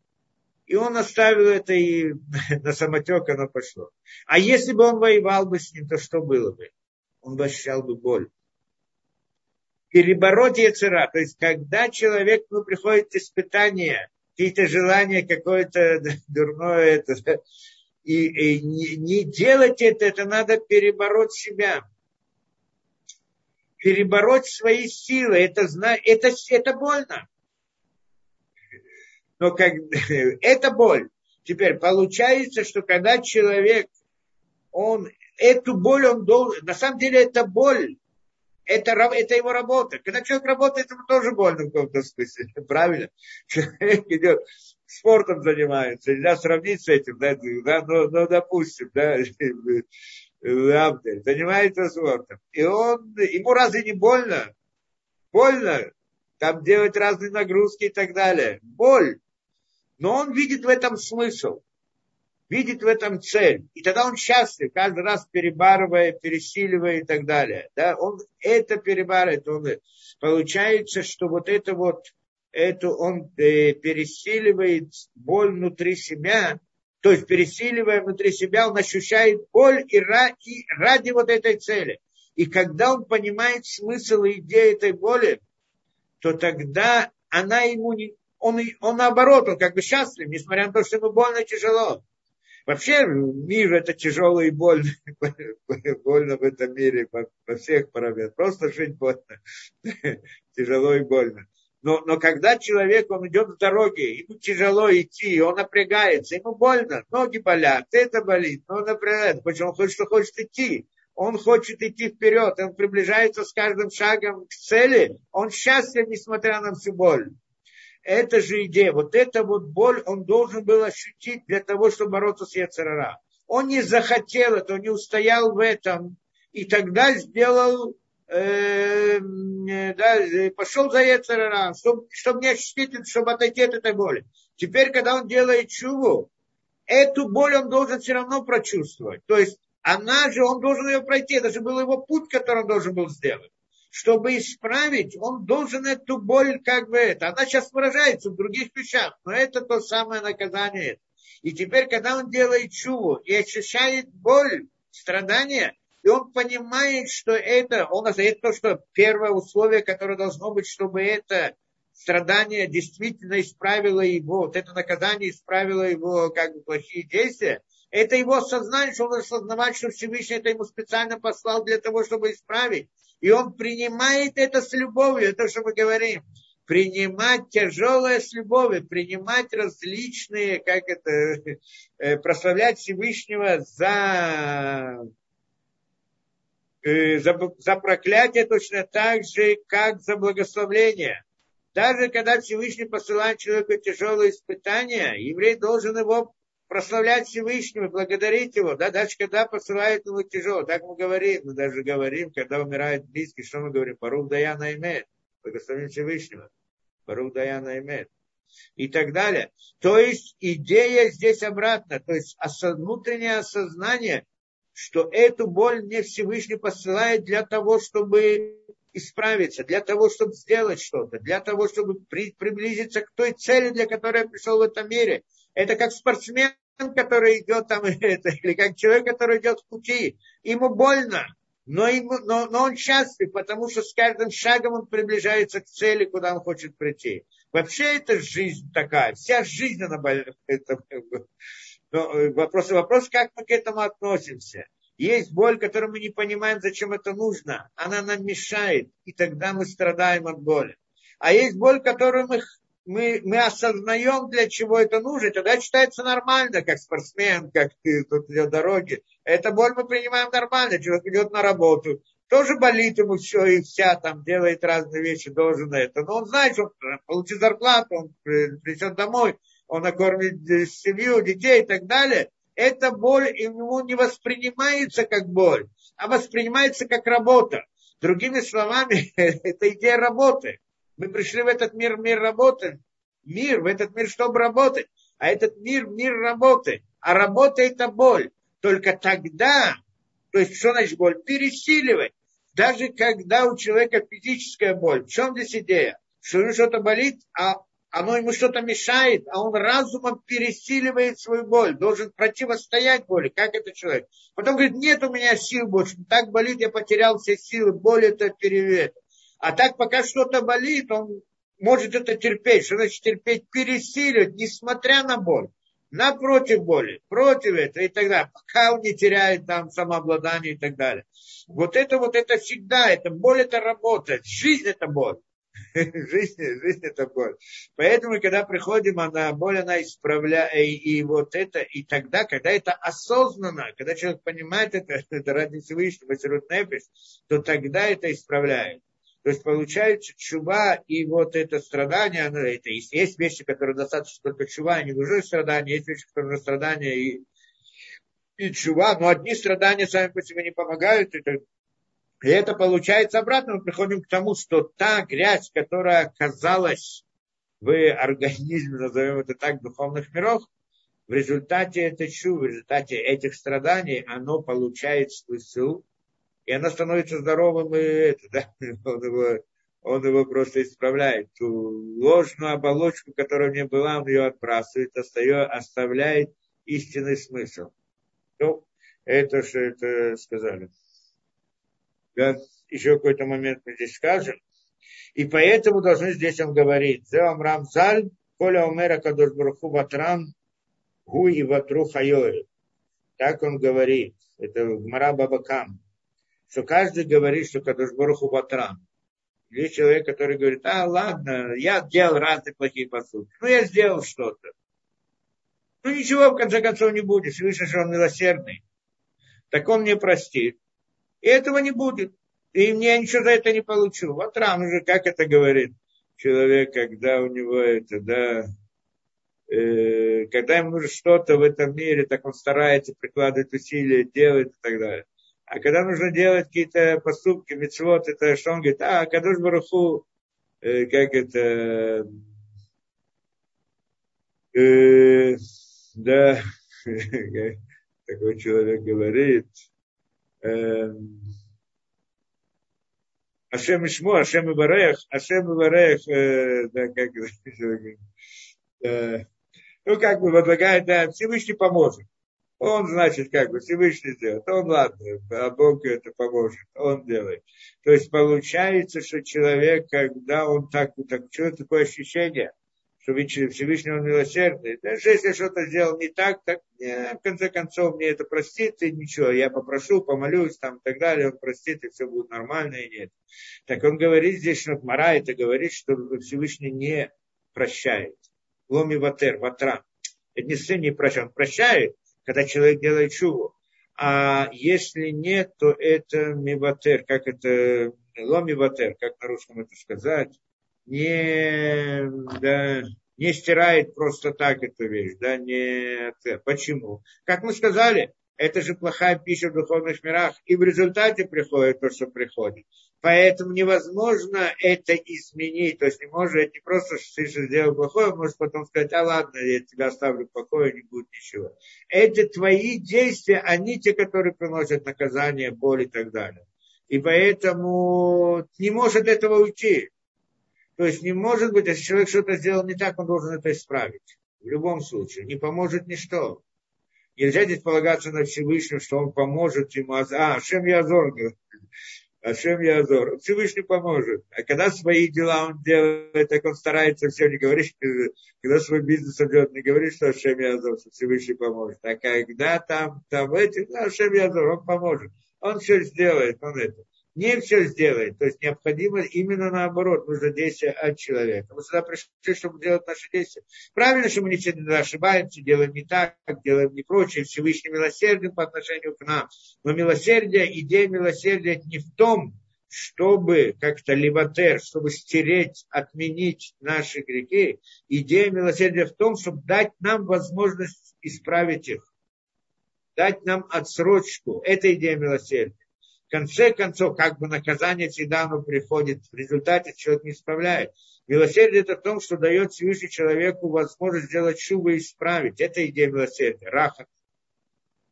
И он оставил это, и на самотек оно пошло. А если бы он воевал бы с ним, то что было бы? Он бы ощущал бы боль перебороть яцера. То есть, когда человек, ну, приходит испытание, какие-то желания, какое-то дурное, это, и, и не, не делать это, это надо перебороть себя. Перебороть свои силы, это, это, это больно. Но как, это боль. Теперь получается, что когда человек, он эту боль он должен, на самом деле это боль, это, это его работа. Когда человек работает, ему тоже больно в каком-то смысле. Правильно? Человек идет, спортом занимается. Нельзя сравнить с этим, да, да но, но допустим, да, Абдель, занимается спортом. И он, ему разве не больно? Больно. Там делать разные нагрузки и так далее. Боль. Но он видит в этом смысл. Видит в этом цель. И тогда он счастлив, каждый раз перебарывая, пересиливая и так далее. Да? Он это перебарывает. Он, получается, что вот это вот, это он э, пересиливает боль внутри себя, то есть пересиливая внутри себя, он ощущает боль и, и ради вот этой цели. И когда он понимает смысл и идею этой боли, то тогда она ему не... Он, он наоборот, он как бы счастлив, несмотря на то, что ему больно и тяжело. Вообще мир это тяжело и больно. больно в этом мире по, по всех параметрах. Просто жить больно. тяжело и больно. Но, но когда человек, он идет в дороге, ему тяжело идти, он напрягается, ему больно, ноги болят, это болит, но он напрягается, почему он хочет, что хочет идти. Он хочет идти вперед, он приближается с каждым шагом к цели, он счастлив, несмотря на всю боль. Это же идея, вот эта вот боль он должен был ощутить для того, чтобы бороться с Яцерара. Он не захотел это, он не устоял в этом, и тогда сделал э, да, пошел за Ецерара, чтобы, чтобы не ощутить, чтобы отойти от этой боли. Теперь, когда он делает чуву, эту боль он должен все равно прочувствовать. То есть она же, он должен ее пройти. Это же был его путь, который он должен был сделать. Чтобы исправить, он должен эту боль как бы это. Она сейчас выражается в других вещах, но это то самое наказание. И теперь, когда он делает чуву и ощущает боль, страдания, и он понимает, что это, он это то, что первое условие, которое должно быть, чтобы это страдание действительно исправило его, вот это наказание исправило его как бы плохие действия, это его сознание, что он осознавает, что Всевышний это ему специально послал для того, чтобы исправить. И он принимает это с любовью, это что мы говорим. Принимать тяжелое с любовью, принимать различные, как это, э, прославлять Всевышнего за Э, за, за проклятие точно так же, как за благословление. Даже когда Всевышний посылает человеку тяжелые испытания, еврей должен его прославлять Всевышнего, благодарить его, да, даже когда посылает ему тяжело. Так мы говорим, мы даже говорим, когда умирает близкий, что мы говорим? Барух Даяна имеет, благословение Всевышнего. Барух Даяна имеет. И так далее. То есть идея здесь обратно, то есть внутреннее осознание, что эту боль мне Всевышний посылает для того, чтобы исправиться, для того, чтобы сделать что-то, для того, чтобы при, приблизиться к той цели, для которой я пришел в этом мире. Это как спортсмен, который идет там, это, или как человек, который идет в пути. Ему больно, но, ему, но, но он счастлив, потому что с каждым шагом он приближается к цели, куда он хочет прийти. Вообще это жизнь такая, вся жизнь она больна. Но э, вопрос, вопрос, как мы к этому относимся. Есть боль, которую мы не понимаем, зачем это нужно. Она нам мешает, и тогда мы страдаем от боли. А есть боль, которую мы, мы, мы осознаем, для чего это нужно. Тогда считается нормально, как спортсмен, как ты тут идет дороги. Эта боль мы принимаем нормально. Человек идет на работу, тоже болит ему все и вся, там делает разные вещи, должен это. Но он знает, что он получит зарплату, он придет домой, он накормит семью, детей и так далее, эта боль ему не воспринимается как боль, а воспринимается как работа. Другими словами, это идея работы. Мы пришли в этот мир, мир работы. Мир, в этот мир, чтобы работать. А этот мир, мир работы. А работа это боль. Только тогда, то есть что значит боль? Пересиливать. Даже когда у человека физическая боль. В чем здесь идея? Что что-то болит, а оно ему что-то мешает, а он разумом пересиливает свою боль, должен противостоять боли. Как это человек? Потом говорит, нет у меня сил больше, так болит, я потерял все силы, боль это перевет. А так пока что-то болит, он может это терпеть. Что значит терпеть? Пересиливать, несмотря на боль. Напротив боли, против этого и так далее. Пока он не теряет там самообладание и так далее. Вот это вот это всегда, это боль это работает, жизнь это боль. жизнь, жизнь это боль. Поэтому, когда приходим, она боль, она исправляет, и, и вот это, и тогда, когда это осознанно, когда человек понимает это, это ради Всевышнего, то тогда это исправляет. То есть получается чува и вот это страдание, оно, это есть, есть вещи, которые достаточно только чува, и не нужны страдания, есть вещи, которые нужны страдания и, и чува, но одни страдания сами по себе не помогают, и, и это получается обратно, мы приходим к тому, что та грязь, которая оказалась в организме, назовем это так, духовных миров, в результате этой чу, в результате этих страданий, оно получает свой сил, и оно становится здоровым, и это, да, он его, он его просто исправляет. Ту ложную оболочку, которая у него была, он ее отбрасывает, остает, оставляет истинный смысл. Ну, это что это сказали. Да, еще какой-то момент мы здесь скажем. И поэтому должны здесь он говорить. Зеам Рамзаль, Коля Умера Кадош Баруху Ватран, Гу и Ватру Хайори. Так он говорит. Это Гмара Бабакам. Что каждый говорит, что Кадош Баруху Ватран. Есть человек, который говорит, а ладно, я делал разные плохие поступки. Ну, я сделал что-то. Ну ничего, в конце концов, не будет. Всевышний, что он милосердный. Так он мне простит. И этого не будет. И мне ничего за это не получу. Вот Рам же, как это говорит человек, когда у него это, да, э, когда ему что-то в этом мире, так он старается прикладывать усилия, делать и так далее. А когда нужно делать какие-то поступки, мецвод, это что он говорит, а, Кадуш Баруху, э, как это, э, да, такой человек говорит, эм, Ашем Ишмо, Ашем Ибарех, Ашем Ибарех, э, да, как э, ну, как бы возлагает, да, Всевышний поможет. Он, значит, как бы Всевышний сделает. Он, ладно, а Бог это поможет. Он делает. То есть получается, что человек, когда он так, так что такое ощущение, что Всевышний он милосердный. Даже если что-то сделал не так, так не, в конце концов мне это простит, и ничего, я попрошу, помолюсь, там, и так далее, он простит, и все будет нормально, и нет. Так он говорит здесь, что Мара это говорит, что Всевышний не прощает. Ломи ватер, ватран. Это не сын не прощает, он прощает, когда человек делает чуву. А если нет, то это миватер, как это, ломи ватер, как на русском это сказать, не, да, не стирает просто так эту вещь, да, не, почему? Как мы сказали, это же плохая пища в духовных мирах, и в результате приходит то, что приходит. Поэтому невозможно это изменить. То есть не может, не просто, что ты сделал плохое, можешь потом сказать, а ладно, я тебя оставлю в покое, не будет ничего. Это твои действия, они те, которые приносят наказание, боль и так далее. И поэтому не может этого уйти. То есть не может быть, если человек что-то сделал не так, он должен это исправить. В любом случае. Не поможет ничто. Нельзя здесь полагаться на Всевышнего, что он поможет ему. А, Шем Язор, Ашем Язор. Всевышний поможет. А когда свои дела он делает, так он старается все не говорить, когда свой бизнес идет, не говорит, что Ашем Язор, что Всевышний поможет. А когда там, там эти, ну, Ашем Язор, он поможет. Он все сделает, он это не все сделает. То есть необходимо именно наоборот, нужно действие от человека. Мы сюда пришли, чтобы делать наши действия. Правильно, что мы не всегда ошибаемся, делаем не так, делаем не прочее. Всевышний милосерден по отношению к нам. Но милосердие, идея милосердия не в том, чтобы как-то либатер, чтобы стереть, отменить наши грехи. Идея милосердия в том, чтобы дать нам возможность исправить их. Дать нам отсрочку. Это идея милосердия конце концов, как бы наказание всегда оно приходит, в результате человек не исправляет. Милосердие это в том, что дает Всевышний человеку возможность сделать шубу и исправить. Это идея милосердия, раха.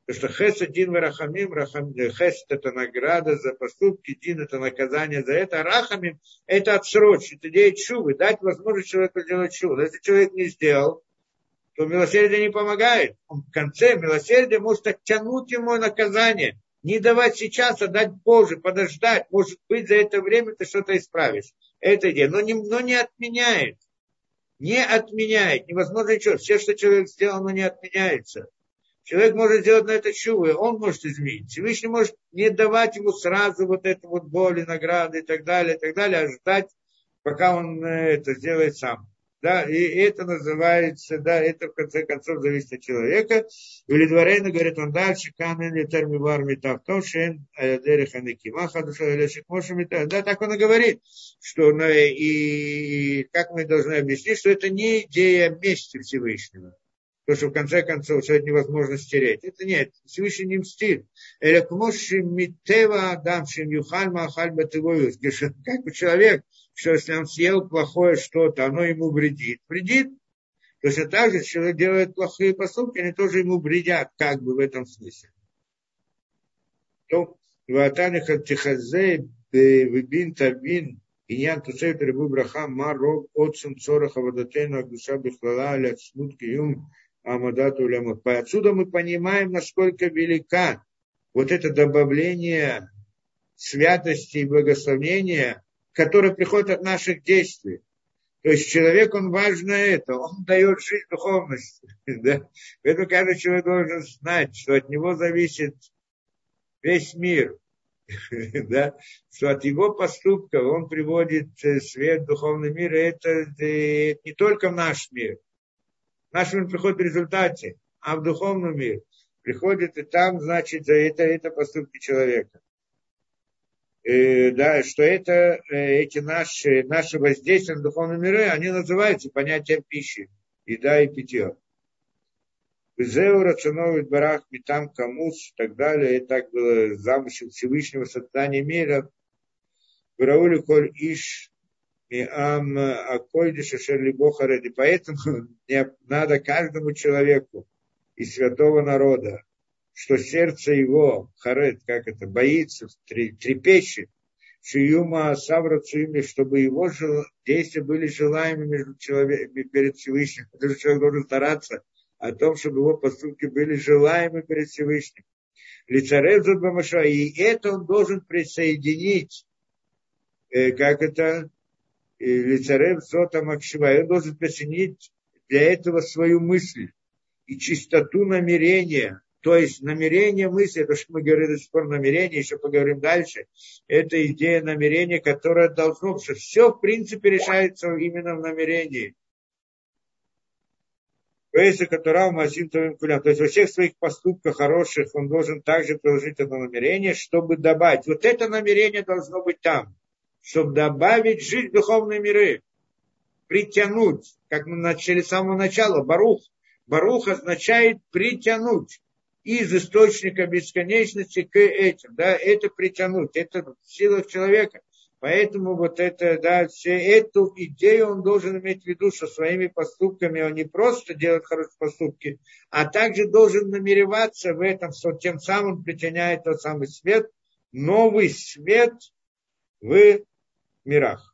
Потому что хес один рахамим, рахам, хес это награда за поступки, дин это наказание за это, а рахамим это отсрочить, это идея шубы, дать возможность человеку сделать шубу. Если человек не сделал, то милосердие не помогает. Он в конце милосердия может оттянуть ему наказание не давать сейчас, а дать позже, подождать. Может быть, за это время ты что-то исправишь. Это идея. Но не, но не отменяет. Не отменяет. Невозможно ничего. Все, что человек сделал, оно не отменяется. Человек может сделать на это чувы, он может изменить. Всевышний может не давать ему сразу вот эту вот боль, награды и так далее, и так далее, а ждать, пока он э, это сделает сам. Да, и это называется, да, это в конце концов зависит от человека. Или дворейно говорит он дальше, камен литер мивар митавтов, шен дереха некимаха, душа лешик Да, так он и говорит, что, ну, и как мы должны объяснить, что это не идея мести Всевышнего. то, что в конце концов все это невозможно стереть. Это нет, Всевышний не мстит. Или кмоши митева адам шим юхаль махаль Как у человек, что если он съел плохое что-то, оно ему вредит. Вредит. Точно так же, если человек делает плохие поступки, они тоже ему вредят, как бы в этом смысле. То, ватаниха тихазе вибин табин עניין תוספת ריבוי ברכה, מה רוב עוצם צורך עבודתנו הקדושה בכללה לעצמות קיום Амадат Улямот. Отсюда мы понимаем, насколько велика вот это добавление святости и благословения, которое приходит от наших действий. То есть человек, он важно это, он дает жизнь духовности. Да? Поэтому каждый человек должен знать, что от него зависит весь мир. Да? Что от его поступка он приводит свет в духовный мир, и это, это не только в наш мир, Наш мир приходит в результате, а в духовном мире приходит и там, значит, это, это поступки человека. И, да, что это, э, эти наши, наши воздействия на духовные миры, они называются понятием пищи, еда и питье. Зеу рационовый барах, метам камус, и так далее. И так было замысел Всевышнего создания мира. Выраули коль иш и ам акойдиша шерлибо хареди. Поэтому надо каждому человеку из святого народа, что сердце его, харет, как это, боится, трепещет, Шиюма Савра Цуими, чтобы его действия были желаемыми между человеком перед Всевышним. Потому что человек должен стараться о том, чтобы его поступки были желаемы перед Всевышним. Лицарев Зудбамаша, и это он должен присоединить, э, как это, Лицарев Сота Макшива. Он должен присоединить для этого свою мысль и чистоту намерения. То есть намерение мысли, то, что мы говорили до сих пор намерение, еще поговорим дальше, это идея намерения, которая должно, быть, что все в принципе решается именно в намерении. То есть во всех своих поступках хороших он должен также приложить это намерение, чтобы добавить. Вот это намерение должно быть там чтобы добавить жизнь в духовные миры, притянуть, как мы начали с самого начала, барух. Барух означает притянуть из источника бесконечности к этим, да, это притянуть, это в силах человека. Поэтому вот это, да, все эту идею он должен иметь в виду, что своими поступками он не просто делает хорошие поступки, а также должен намереваться в этом, что тем самым притяняет тот самый свет, новый свет в мирах.